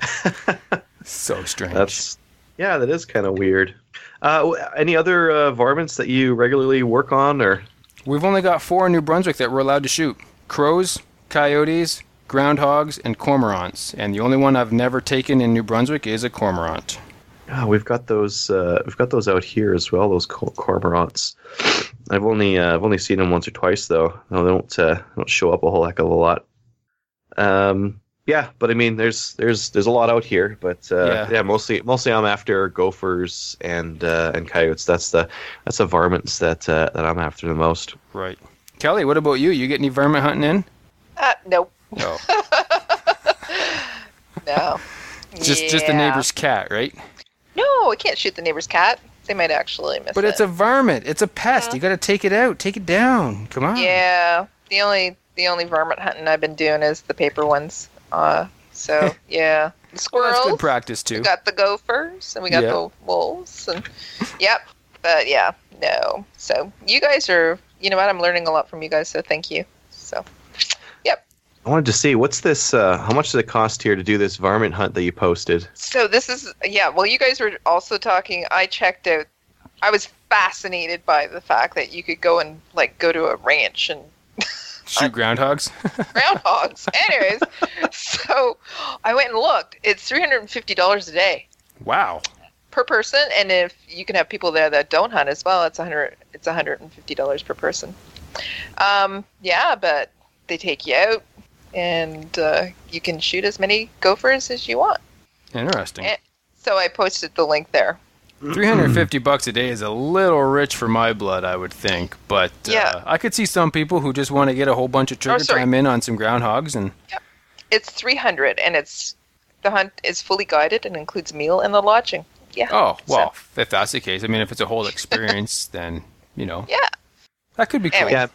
so strange. That's yeah, that is kind of weird. Uh, any other uh, varmints that you regularly work on, or We've only got four in New Brunswick that we're allowed to shoot: crows, coyotes, groundhogs, and cormorants. And the only one I've never taken in New Brunswick is a cormorant. oh, we've got those. Uh, we've got those out here as well. Those cor- cormorants. I've only uh, I've only seen them once or twice though. No, they don't uh, they don't show up a whole heck of a lot. Um, yeah, but I mean, there's there's there's a lot out here, but uh, Yeah. yeah. mostly mostly I'm after gophers and uh, and coyotes. That's the that's the varmints that uh, that I'm after the most. Right. Kelly, what about you? You get any varmint hunting in? Uh, nope. No. No. just just the neighbor's cat, right? No, I can't shoot the neighbor's cat. They might actually miss it. But it. it's a varmint. It's a pest. You got to take it out. Take it down. Come on. Yeah. The only the only varmint hunting I've been doing is the paper ones. Uh, so yeah, the Well, squirrels. that's good practice too. We got the gophers and we got Yeah. the wolves and yep. But yeah, no. So you guys are, you know what? I'm learning a lot from you guys. So thank you. So I wanted to see what's this. Uh, how much does it cost here to do this varmint hunt that you posted? so this is yeah. Well, you guys were also talking. I checked out. I was fascinated by the fact that you could go and like go to a ranch and Shoot groundhogs. groundhogs. Anyways, so I went and looked. It's three hundred and fifty dollars a day wow. per person, and if you can have people there that don't hunt as well, it's hundred. It's hundred and fifty dollars per person. Um, yeah, but they take you out, and uh, you can shoot as many gophers as you want. Interesting. Eh. So I posted the link there. 350 bucks a day is a little rich for my blood, I would think. But uh, Yeah. I could see some people who just want to get a whole bunch of trigger sorry. time in on some groundhogs and yep. It's three hundred, and it's the hunt is fully guided and includes meal and the lodging. Yeah. oh So- well, if that's the case, I mean, if it's a whole experience, then you know Yeah. that could be cool. Anyway. Yeah,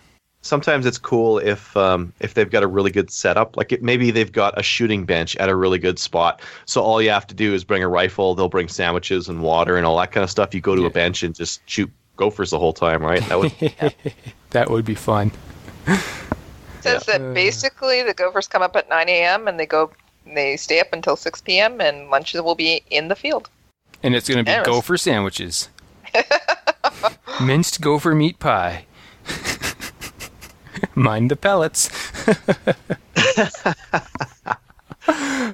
sometimes it's cool if um, if they've got a really good setup. Like it, maybe they've got a shooting bench at a really good spot. So all you have to do is bring a rifle. They'll bring sandwiches and water and all that kind of stuff. You go to Yeah. a bench and just shoot gophers the whole time, right? That would That would be fun. says Uh. that basically the gophers come up at 9 a.m. and they go, they stay up until 6 p.m. and lunches will be in the field. And it's going to be Yes. gopher sandwiches. Minced gopher meat pie. Mind the pellets.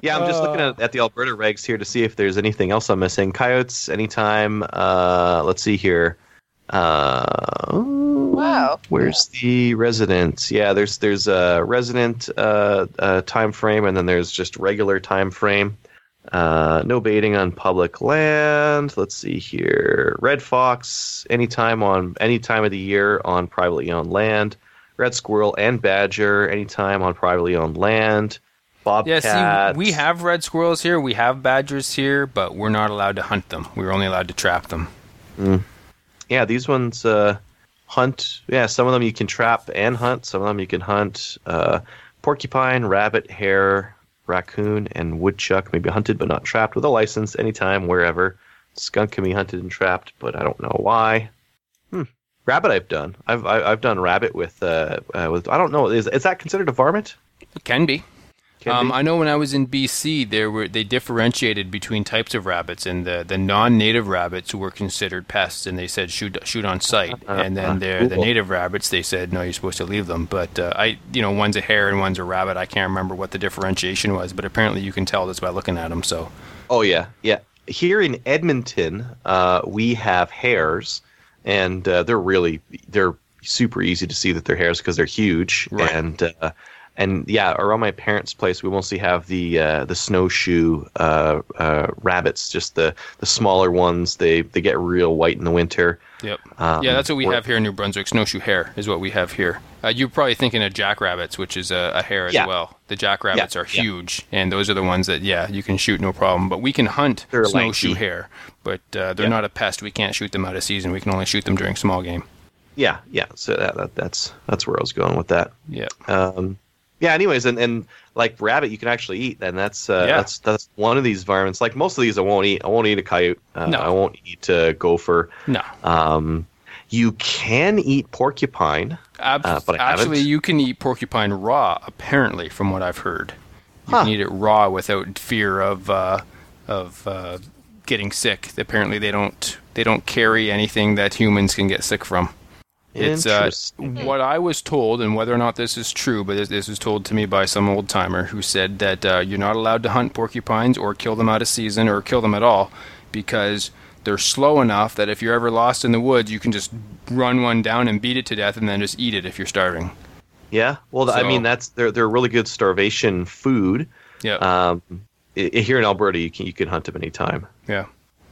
yeah. I'm just looking at, at the Alberta regs here to see if there's anything else I'm missing. Coyotes anytime. Uh, let's see here. Uh, Wow. Where's the resident? Yeah, there's there's a resident uh, uh, time frame, and then there's just regular time frame. Uh, no baiting on public land. Let's see here. Red fox anytime on any time of the year on privately owned land. Red squirrel and badger anytime on privately owned land. Yeah, see, we have red squirrels here, we have badgers here, but we're not allowed to hunt them. We're only allowed to trap them. Yeah, these ones uh, hunt. Yeah, some of them you can trap and hunt. Some of them you can hunt. Uh, porcupine, rabbit, hare, raccoon, and woodchuck may be hunted but not trapped with a license anytime, wherever. Skunk can be hunted and trapped, but I don't know why. Rabbit, I've done. I've I, I've done rabbit with uh, uh with I don't know. Is is that considered a varmint? It can be. Can Um, be? I know when I was in BC, there were they differentiated between types of rabbits, and the, the non-native rabbits were considered pests, and they said shoot shoot on sight. and then the the cool. native rabbits, they said no, you're supposed to leave them. But uh, I, you know, one's a hare and one's a rabbit. I can't remember what the differentiation was, but apparently you can tell this by looking at them. So Oh yeah, yeah. Here in Edmonton, uh, we have hares, and uh, they're really they're super easy to see that they're hares because they're huge. Right. And uh, and yeah, around my parents' place, we mostly have the uh, the snowshoe uh, uh, rabbits, just the the smaller ones. They they get real white in the winter. Yep. Um, yeah, that's what we have here in New Brunswick. Snowshoe hare is what we have here. Uh, you're probably thinking of jackrabbits, which is a, a hare as Yeah. well. The jackrabbits Yeah, are yeah. huge, and those are the ones that yeah you can shoot no problem. But we can hunt They're snowshoe lanky. hare, but uh, they're Yeah. not a pest. We can't shoot them out of season. We can only shoot them during small game. Yeah, yeah. So that, that that's that's where I was going with that. Yeah. Um, yeah. Anyways, and, and like rabbit, you can actually eat, and that's uh, Yeah. that's that's one of these varmints. Like most of these, I won't eat. I won't eat a coyote. Uh, No. I won't eat a gopher. No. Um, you can eat porcupine. Ab- Uh, but I actually, haven't. you can eat porcupine raw. Apparently, from what I've heard, you Huh. can eat it raw without fear of uh, of uh, getting sick. Apparently, they don't they don't carry anything that humans can get sick from. It's uh, what I was told, and whether or not this is true, but this, this was told to me by some old timer who said that uh, you're not allowed to hunt porcupines or kill them out of season or kill them at all because they're slow enough that if you're ever lost in the woods, you can just run one down and beat it to death, and then just eat it if you're starving. Yeah. Well, I mean, that's they're they're really good starvation food. Yeah, Um, i- i- here in Alberta, you can you can hunt them anytime. yeah.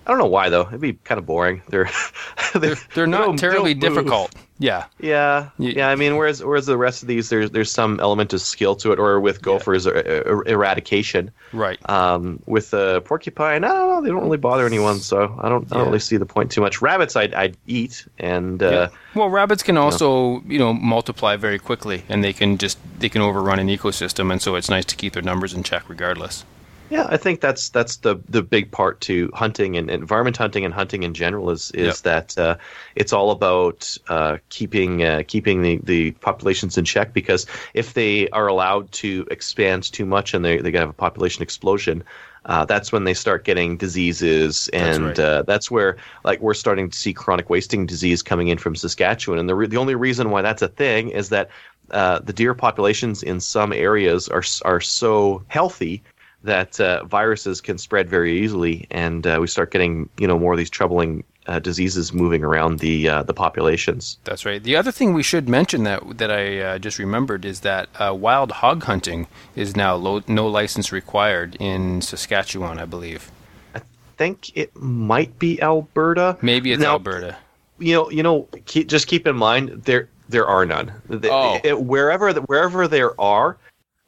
I don't know why though. It'd be kind of boring. They're they're, They're not don't- terribly don't difficult. Yeah, Yeah, yeah. I mean, whereas whereas the rest of these, there's there's some element of skill to it, or with gophers, er, er, eradication. right. Um, with uh, porcupine, I don't know. They don't really bother anyone, so I don't I don't really see the point too much. Rabbits, I'd I'd eat, and uh, Well, rabbits can also, you know, multiply very quickly, and they can just they can overrun an ecosystem, and so it's nice to keep their numbers in check regardless. Yeah, I think that's that's the the big part to hunting and, and varmint hunting and hunting in general is is Yep. that uh, it's all about uh, keeping uh, keeping the, the populations in check because if they are allowed to expand too much and they they gonna have a population explosion. Uh, that's when they start getting diseases, That's and right. uh, that's where like we're starting to see chronic wasting disease coming in from Saskatchewan. And the re- the only reason why that's a thing is that uh, the deer populations in some areas are are so healthy that uh, viruses can spread very easily, and uh, we start getting you know more of these troubling uh, diseases moving around the uh, the populations. That's right. The other thing we should mention that that I uh, just remembered is that uh, wild hog hunting is now lo- no license required in Saskatchewan, I believe. I think it might be Alberta. Maybe it's Now, Alberta. You know, you know, keep, just keep in mind there there are none. The- Oh. it- wherever wherever there are.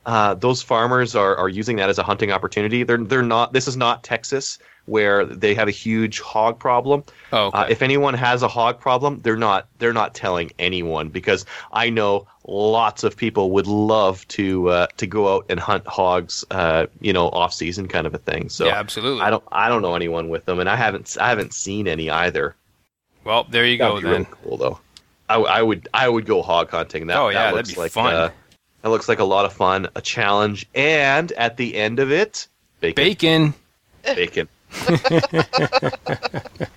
Uh, those farmers are, are using that as a hunting opportunity. They're they're not. This is not Texas, where they have a huge hog problem. Oh, okay. Uh, if anyone has a hog problem, they're not they're not telling anyone because I know lots of people would love to uh, to go out and hunt hogs, uh, you know, off season kind of a thing. So yeah, absolutely. I don't I don't know anyone with them, and I haven't I haven't seen any either. well, there you go That'd be then. really cool though. I, I would I would go hog hunting. That Oh, yeah, that that'd be like fun. That looks like a lot of fun, a challenge, and at the end of it, bacon. Bacon. Bacon.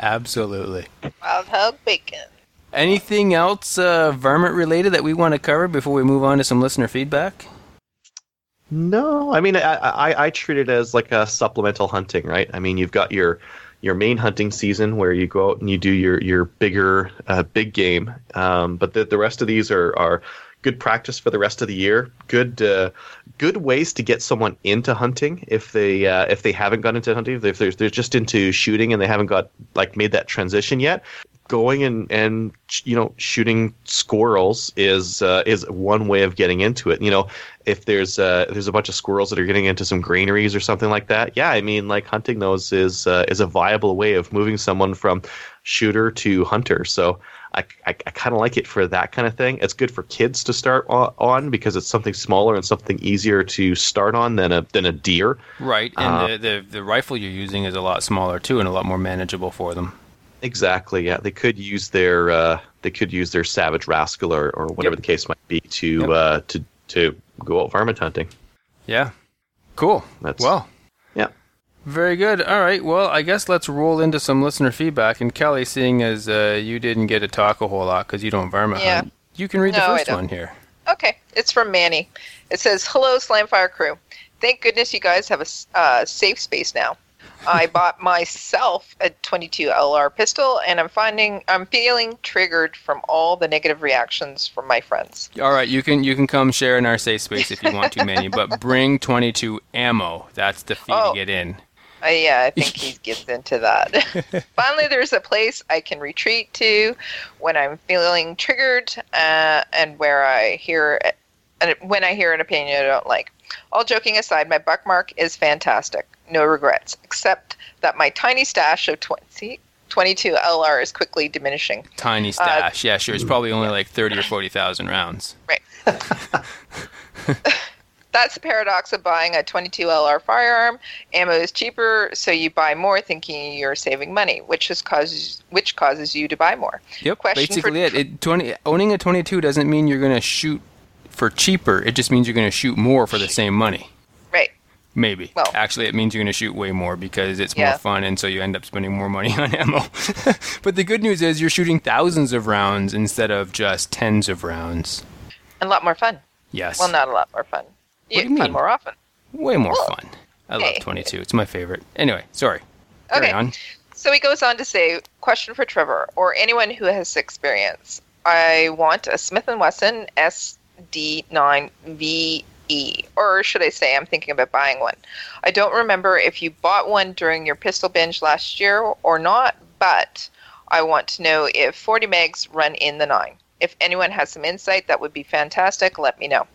Absolutely. Wild hog bacon. Anything else uh, varmint related that we want to cover before we move on to some listener feedback? No, I mean I, I I treat it as like a supplemental hunting, right? I mean you've got your your main hunting season where you go out and you do your your bigger uh, big game, um, but the the rest of these are are good practice for the rest of the year. Good uh, good ways to get someone into hunting if they uh, if they haven't got into hunting, if they're they're just into shooting and they haven't got like made that transition yet. Going and and you know shooting squirrels is uh, is one way of getting into it. You know, if there's uh, there's a bunch of squirrels that are getting into some granaries or something like that, yeah, I mean, like hunting those is uh, is a viable way of moving someone from shooter to hunter. So I, I, I kind of like it for that kind of thing. It's good for kids to start on, because it's something smaller and something easier to start on than a than a deer. Right, and Uh, the, the the rifle you're using is a lot smaller too, and a lot more manageable for them. Exactly. Yeah, they could use their uh, they could use their savage rascal or, or whatever Yep. the case might be to Yep. uh, to to go out varmint hunting. Yeah, cool. That's- well. Very good. All right, well, I guess let's roll into some listener feedback. And Kelly, seeing as uh, you didn't get to talk a whole lot because you don't varmint Yeah. hunt, you can read No, the first one here. Okay, it's from Manny. It says, "Hello, Slamfire crew. Thank goodness you guys have a uh, safe space now. I bought myself a 22 LR pistol, and I'm finding I'm feeling triggered from all the negative reactions from my friends. All right, you can you can come share in our safe space if you want to, Manny, but bring 22 ammo. That's the fee Oh. to get in. Uh, yeah, I think he gets into that. Finally, there's a place I can retreat to when I'm feeling triggered, uh, and where I hear and when I hear an opinion I don't like. All joking aside, my Buck Mark is fantastic. No regrets, except that my tiny stash of 20, 22 LR is quickly diminishing. Tiny stash. yeah, sure. It's probably only like 30 or 40,000 rounds. That's the paradox of buying a 22 LR firearm. Ammo is cheaper, so you buy more thinking you're saving money, which is causes which causes you to buy more. Yep, Question for- basically it. it 20, owning a 22 doesn't mean you're going to shoot for cheaper. It just means you're going to shoot more for the same money. Right. Maybe. Well- Actually, it means you're going to shoot way more because it's Yeah. more fun, and so you end up spending more money on ammo. but the good news is you're shooting thousands of rounds instead of just tens of rounds. And a lot more fun. Yes. Well, not a lot more fun. What do you mean? more often. Way more Well, fun. I love hey. 22. It's my favorite. Anyway, sorry. Carry Okay. on. So he goes on to say, question for Trevor or anyone who has experience. I want a Smith & Wesson SD9VE, or should I say I'm thinking about buying one. I don't remember if you bought one during your pistol binge last year or not, but I want to know if 40 mags run in the 9. If anyone has some insight, that would be fantastic. Let me know.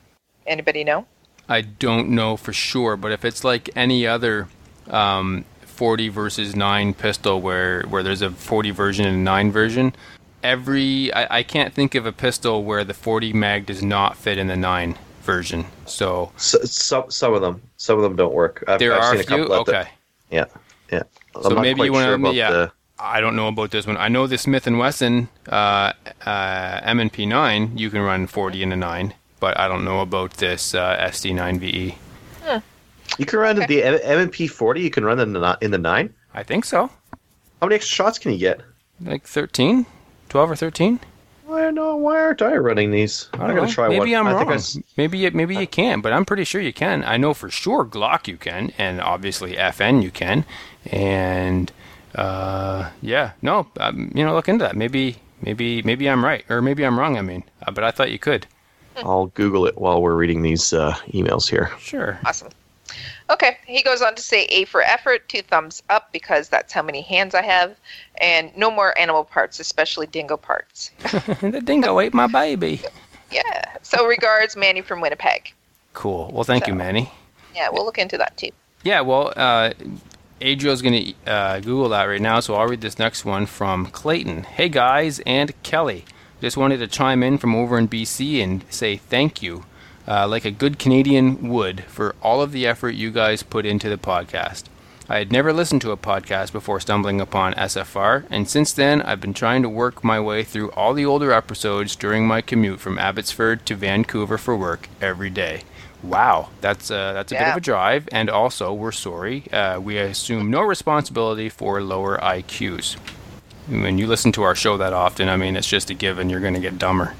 Anybody know? I don't know for sure, but if it's like any other um, 40 versus 9 pistol where, where there's a 40 version and a 9 version, every I, I can't think of a pistol where the 40 mag does not fit in the 9 version. So So, some some of them some of them don't work. I've, there I've are seen a couple few. out that- Okay. yeah, yeah. So I'm not maybe you want sure to, about yeah. the- I don't know about this one. I know the Smith and Wesson uh, uh, M&P 9 you can run 40 and a 9, but I don't know about this uh, SD9VE. You can run the M- M&P 40. You can run in the in the nine. I think so. How many extra shots can you get? Like 13, 12 or 13. Why no? Why aren't I running these? I I'm don't gonna try maybe one. I'm I wrong. think I s- Maybe you, maybe you can, but I'm pretty sure you can. I know for sure Glock you can, and obviously FN you can, and uh, yeah, no, um, you know, look into that. Maybe maybe maybe I'm right, or maybe I'm wrong. I mean, uh, but I thought you could. I'll Google it while we're reading these uh, emails here. Sure. Awesome. Okay, he goes on to say A for effort, two thumbs up because that's how many hands I have, and no more animal parts, especially dingo parts. the dingo ate my baby. Yeah. So regards, Manny from Winnipeg. Cool. Well, thank you, Manny. Yeah, we'll look into that too. Yeah, well, uh, Adriel's going to uh, Google that right now, so I'll read this next one from Clayton. Hey guys and Kelly, just wanted to chime in from over in BC and say thank you, uh, like a good Canadian would, for all of the effort you guys put into the podcast. I had never listened to a podcast before stumbling upon SFR, and since then I've been trying to work my way through all the older episodes during my commute from Abbotsford to Vancouver for work every day. Wow, that's uh, that's a bit of a drive, and also we're sorry. Uh, we assume no responsibility for lower IQs. When you listen to our show that often, I mean, it's just a given you're going to get dumber.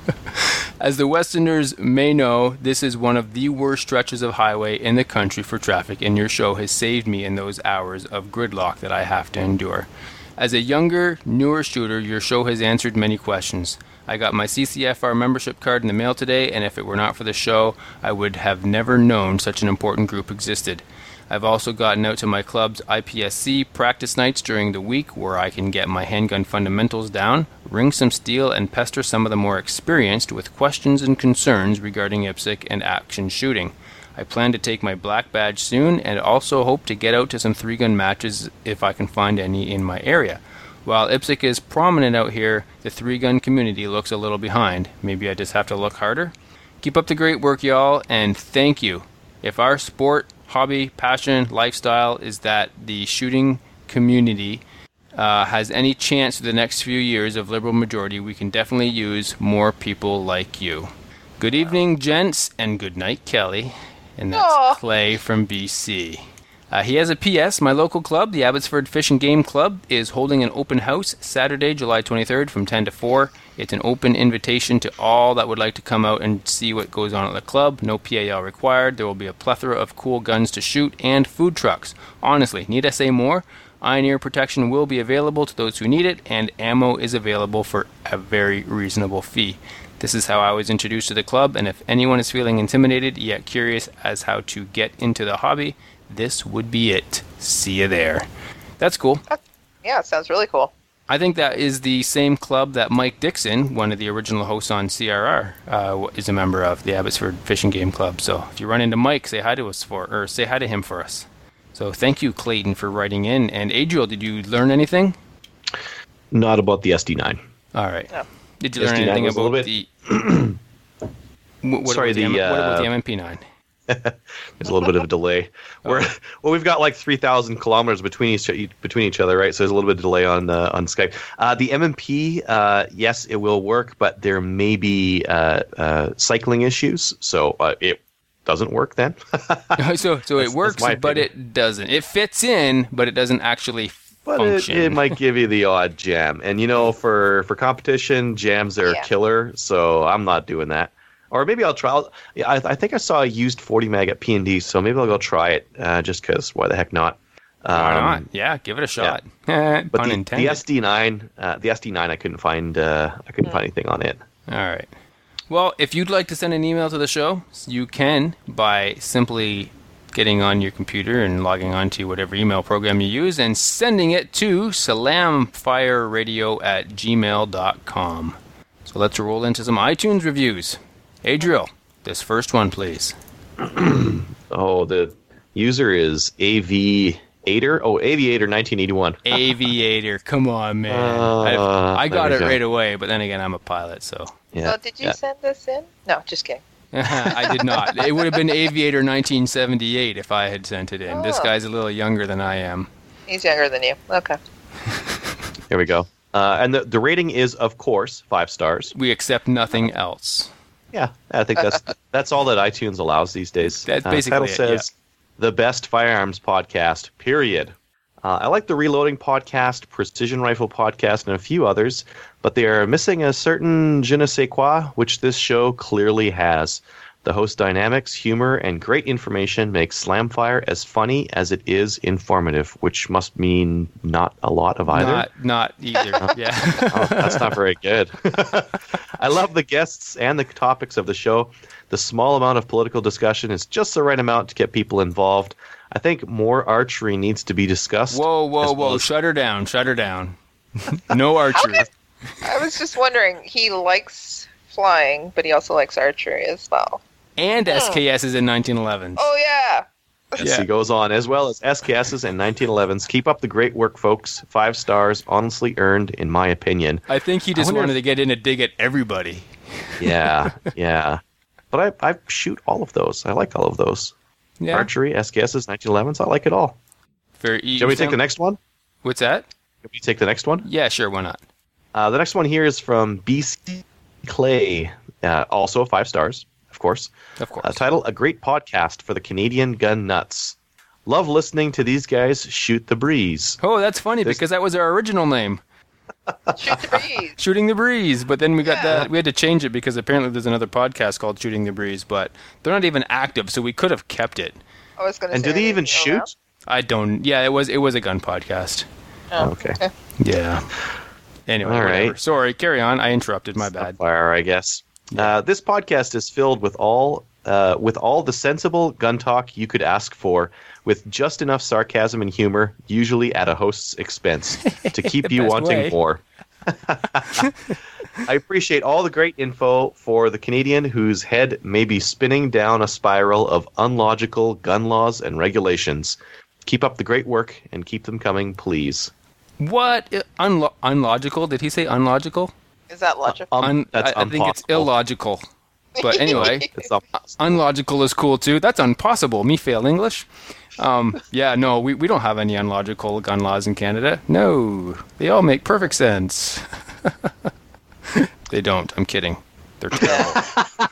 As the Westerners may know, this is one of the worst stretches of highway in the country for traffic, and your show has saved me in those hours of gridlock that I have to endure. As a younger, newer shooter, your show has answered many questions. I got my CCFR membership card in the mail today, and if it were not for the show, I would have never known such an important group existed. I've also gotten out to my club's IPSC practice nights during the week where I can get my handgun fundamentals down, ring some steel, and pester some of the more experienced with questions and concerns regarding IPSC and action shooting. I plan to take my black badge soon and also hope to get out to some three gun matches if I can find any in my area. While IPSC is prominent out here, the three gun community looks a little behind. Maybe I just have to look harder? Keep up the great work, y'all, and thank you. If our sport, hobby, passion, lifestyle is that the shooting community uh, has any chance for the next few years of liberal majority, we can definitely use more people like you. Good evening, gents, and good night, Kelly. And that's Aw. Clay from BC. Uh, he has a PS. My local club, the Abbotsford Fish and Game Club, is holding an open house Saturday, July 23rd from 10 to 4. It's an open invitation to all that would like to come out and see what goes on at the club. No PAL required. There will be a plethora of cool guns to shoot and food trucks. Honestly, need I say more? Iron ear protection will be available to those who need it, and ammo is available for a very reasonable fee. This is how I was introduced to the club, and if anyone is feeling intimidated yet curious as how to get into the hobby, this would be it. See you there. That's cool. Yeah, it sounds really cool. I think that is the same club that Mike Dixon, one of the original hosts on CRR, uh, is a member of, the Abbotsford Fish and Game Club. So if you run into Mike, say hi to us for, or say hi to him for us. So thank you, Clayton, for writing in. And Adriel, did you learn anything? Not about the SD9. All right. Yeah. Did you learn SD9 anything about little the? what, what Sorry, about the, the, M- what about uh, the M&P9? There's a little bit of a delay. We're, well, we've got like 3,000 kilometers between each between each other, right? So there's a little bit of delay on uh, on Skype. Uh, the M&P, uh, yes, it will work, but there may be uh, uh, cycling issues, so uh, it doesn't work then. so so it works, but opinion. it doesn't. It fits in, but it doesn't actually but it, function. it might give you the odd jam, and you know, for for competition, jams are Yeah. killer. So I'm not doing that. Or maybe I'll try. I'll, yeah, I, I think I saw a used 40 mag at P and D, so maybe I'll go try it uh, just because. Why the heck not? Why Um, not? Yeah, give it a shot. Pun But the, the. SD9, uh, the SD9, I couldn't find. Uh, I couldn't find anything on it. All right. Well, if you'd like to send an email to the show, you can by simply getting on your computer and logging on to whatever email program you use and sending it to slamfireradio at gmail.com. So let's roll into some iTunes reviews. Adriel, this first one, please. Oh, the user is AV Aviator. Oh, Aviator 1981. Aviator. Come on, man. Uh, I, I got it go. right away, but then again, I'm a pilot, so. Yeah. oh, did you yeah. send this in? No, just kidding. I did not. It would have been Aviator 1978 if I had sent it in. This Oh. guy's a little younger than I am. He's younger than you. Okay. Here we go. Uh, and the, the rating is, of course, five stars. We accept nothing else. Yeah, I think that's that's all that iTunes allows these days. That's Uh, basically title it, says the best firearms podcast. Period. Uh, I like the Reloading podcast, Precision Rifle podcast, and a few others, but they are missing a certain je ne sais quoi, which this show clearly has. The host dynamics, humor, and great information make Slamfire as funny as it is informative, which must mean not a lot of either. Not, not either. yeah. Oh, that's not very good. I love the guests and the topics of the show. The small amount of political discussion is just the right amount to get people involved. I think more archery needs to be discussed. Whoa, whoa, as whoa. as- Shut her down. Shut her down. no archery. I was just wondering. He likes flying, but he also likes archery as well. And SKS is in 1911. Oh yeah. Yes, Yeah. he goes on, as well as SKSs and 1911s. Keep up the great work, folks. Five stars, honestly earned, in my opinion. I think he just wanted if- to get in a dig at everybody. Yeah, yeah. But I, I shoot all of those. I like all of those. Yeah. Archery, SKSs, 1911s. I like it all. Very Do you want me to take the next one? What's that? Can we take the next one? Yeah, sure. Why not? Uh, the next one here is from BC Clay, uh, also five stars, of course. Of course. Uh, title: A great podcast for the Canadian gun nuts. Love listening to these guys shoot the breeze. oh, that's funny This- because that was our original name, Shoot the breeze. Shooting the Breeze. But then we got Yeah. that. We had to change it because apparently there's another podcast called Shooting the Breeze, but they're not even active, so we could have kept it. I was going to And say. do they even oh, shoot? well. I don't. Yeah, it was. It was a gun podcast. Oh, Okay. Yeah. Anyway, All whatever. Sorry, carry on. I interrupted. My bad. Fire, I guess. Uh, this podcast is filled with all uh, with all the sensible gun talk you could ask for, with just enough sarcasm and humor, usually at a host's expense, to keep you wanting way. more. I appreciate all the great info for the Canadian whose head may be spinning down a spiral of unlogical gun laws and regulations. Keep up the great work and keep them coming, please. What? Unlo- unlogical? Did he say unlogical? Is that logical? Um, Un- that's I, I think it's illogical. But anyway, unlogical is cool too. That's impossible. Me fail English. Um, yeah, no, we, we don't have any unlogical gun laws in Canada. No, they all make perfect sense. they don't. I'm kidding. They're terrible.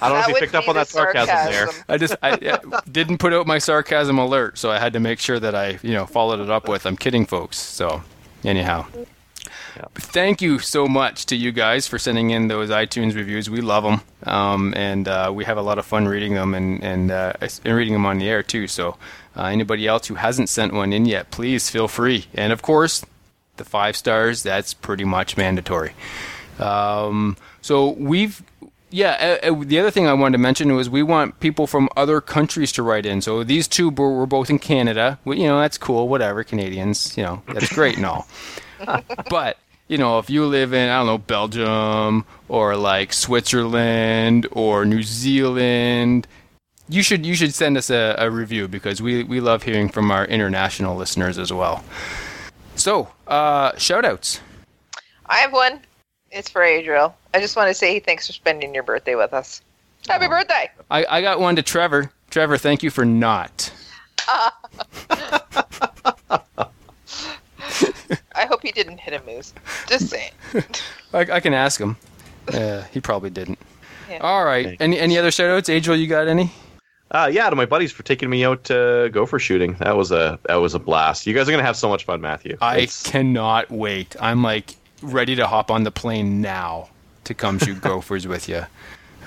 I don't know if That you picked up on the that sarcasm, there. I just I, I didn't put out my sarcasm alert, so I had to make sure that I you know followed it up with I'm kidding, folks. So anyhow. Thank you so much to you guys for sending in those iTunes reviews. We love them, um, and uh, we have a lot of fun reading them and and, uh, and reading them on the air too. So, uh, anybody else who hasn't sent one in yet, please feel free. And of course, the five stars that's pretty much mandatory. Um, so we've yeah. Uh, the other thing I wanted to mention was we want people from other countries to write in. So these two were, were both in Canada. You know that's cool. Whatever Canadians, you know that's great and all. but you know, if you live in I don't know Belgium or like Switzerland or New Zealand, you should you should send us a, a review because we we love hearing from our international listeners as well. So, uh, shout outs. I have one. It's for Adriel. I just want to say thanks for spending your birthday with us. Happy birthday! I, I got one to Trevor. Trevor, thank you for not. I hope he didn't hit a moose. Just saying. I, I can ask him. Uh, he probably didn't. Yeah. All right. Thanks. Any any other shout outs? Adriel, you got any? Uh, yeah, to my buddies for taking me out to go for shooting. That was a that was a blast. You guys are gonna have so much fun, Matthew. I It's- cannot wait. I'm like ready to hop on the plane now to come shoot gophers with you.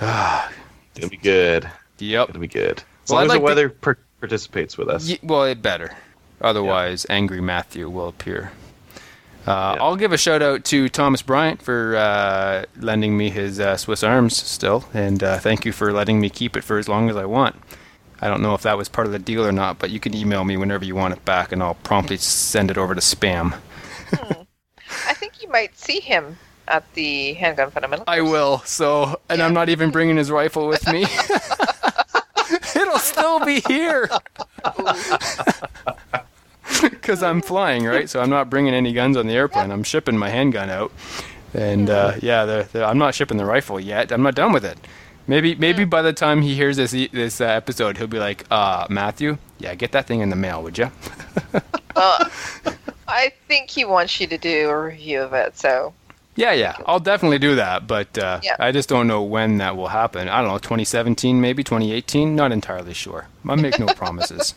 it's gonna be good. Yep. It'll be good. As Well, long I'd as like the to- weather per- participates with us. Ye- well, it better. Otherwise, angry Matthew will appear. Uh, Yeah. I'll give a shout out to Thomas Bryant for uh, lending me his uh, Swiss Arms still, and uh, thank you for letting me keep it for as long as I want. I don't know if that was part of the deal or not, but you can email me whenever you want it back, and I'll promptly send it over to spam. I think you might see him at the Handgun Fundamental. I will. So, and I'm not even bringing his rifle with me. It'll still be here. Because I'm flying, right? So I'm not bringing any guns on the airplane. I'm shipping my handgun out, and uh, yeah, the, the, I'm not shipping the rifle yet. I'm not done with it. Maybe, maybe by the time he hears this this uh, episode, he'll be like, "Uh, Matthew, yeah, get that thing in the mail, would you?" Uh, I think he wants you to do a review of it. So Yeah, yeah, I'll definitely do that, but uh, Yeah. I just don't know when that will happen. I don't know, 2017, maybe 2018. Not entirely sure. I make no promises.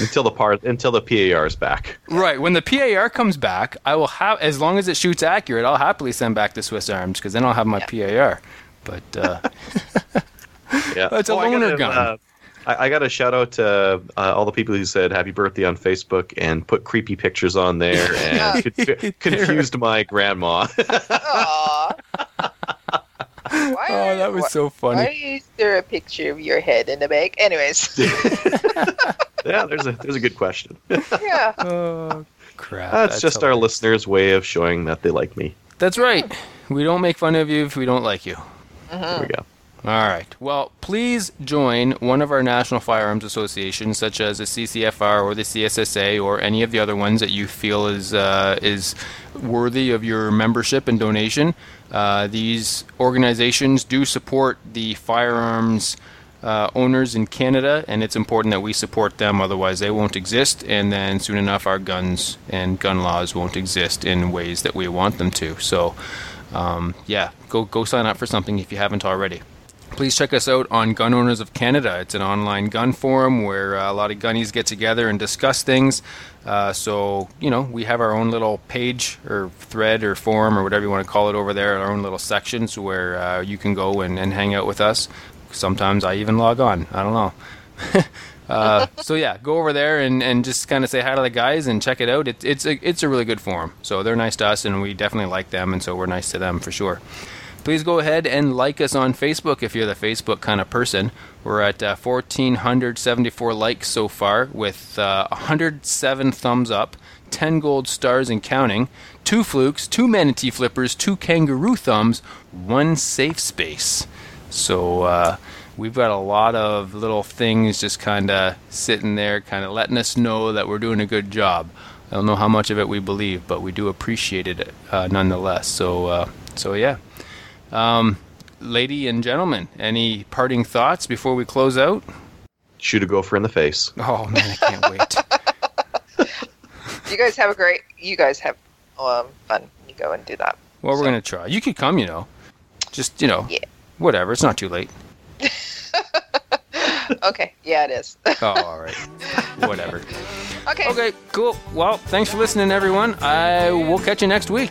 Until the part until the PAR is back. Right, when the PAR comes back, I will have as long as it shoots accurate, I'll happily send back the Swiss Arms because then I'll have my PAR. But uh, Yeah, It's a Oh, I loaner gotta, gun. uh, I, I got a shout out to uh, all the people who said happy birthday on Facebook and put creepy pictures on there and conf- confused my grandma. Aw. Why oh, that was why- so funny. Why is there a picture of your head in the bag? Anyways, yeah, there's a there's a good question. yeah. Oh crap! That's, just our listeners' way of showing that they like me. That's right. We don't make fun of you if we don't like you. Mm-hmm. There we go. All right. Well, please join one of our national firearms associations, such as the CCFR or the CSSA or any of the other ones that you feel is uh, is worthy of your membership and donation. Uh, these organizations do support the firearms uh, owners in Canada, and it's important that we support them. Otherwise, they won't exist, and then soon enough, our guns and gun laws won't exist in ways that we want them to. So, um, yeah, go go sign up for something if you haven't already. Please check us out on Gun Owners of Canada. It's an online gun forum where uh, a lot of gunnies get together and discuss things. Uh, so, you know, we have our own little page or thread or forum or whatever you want to call it over there, our own little sections where uh, you can go and, and hang out with us. Sometimes I even log on. I don't know. uh, so yeah, go over there and, and just kind of say hi to the guys and check it out. It, it's a, it's a really good forum. So they're nice to us and we definitely like them, and so we're nice to them for sure please go ahead and like us on Facebook if you're the Facebook kind of person. We're at uh, 1,474 likes so far with uh, 107 thumbs up, 10 gold stars and counting, two flukes, two manatee flippers, two kangaroo thumbs, one safe space. So uh, we've got a lot of little things just kind of sitting there, kind of letting us know that we're doing a good job. I don't know how much of it we believe, but we do appreciate it uh, nonetheless. So, uh, so yeah. Um, lady and gentlemen, any parting thoughts before we close out? Shoot a gopher in the face. Oh man, I can't wait. You guys have a great. You guys have um, fun. You go and do that. Well, we're So- gonna try. You could come, you know. Just you know, Yeah. whatever. It's not too late. Okay. Yeah, it is. Oh, all right. whatever. okay. Okay, cool. Well, thanks for listening, everyone. I will catch you next week.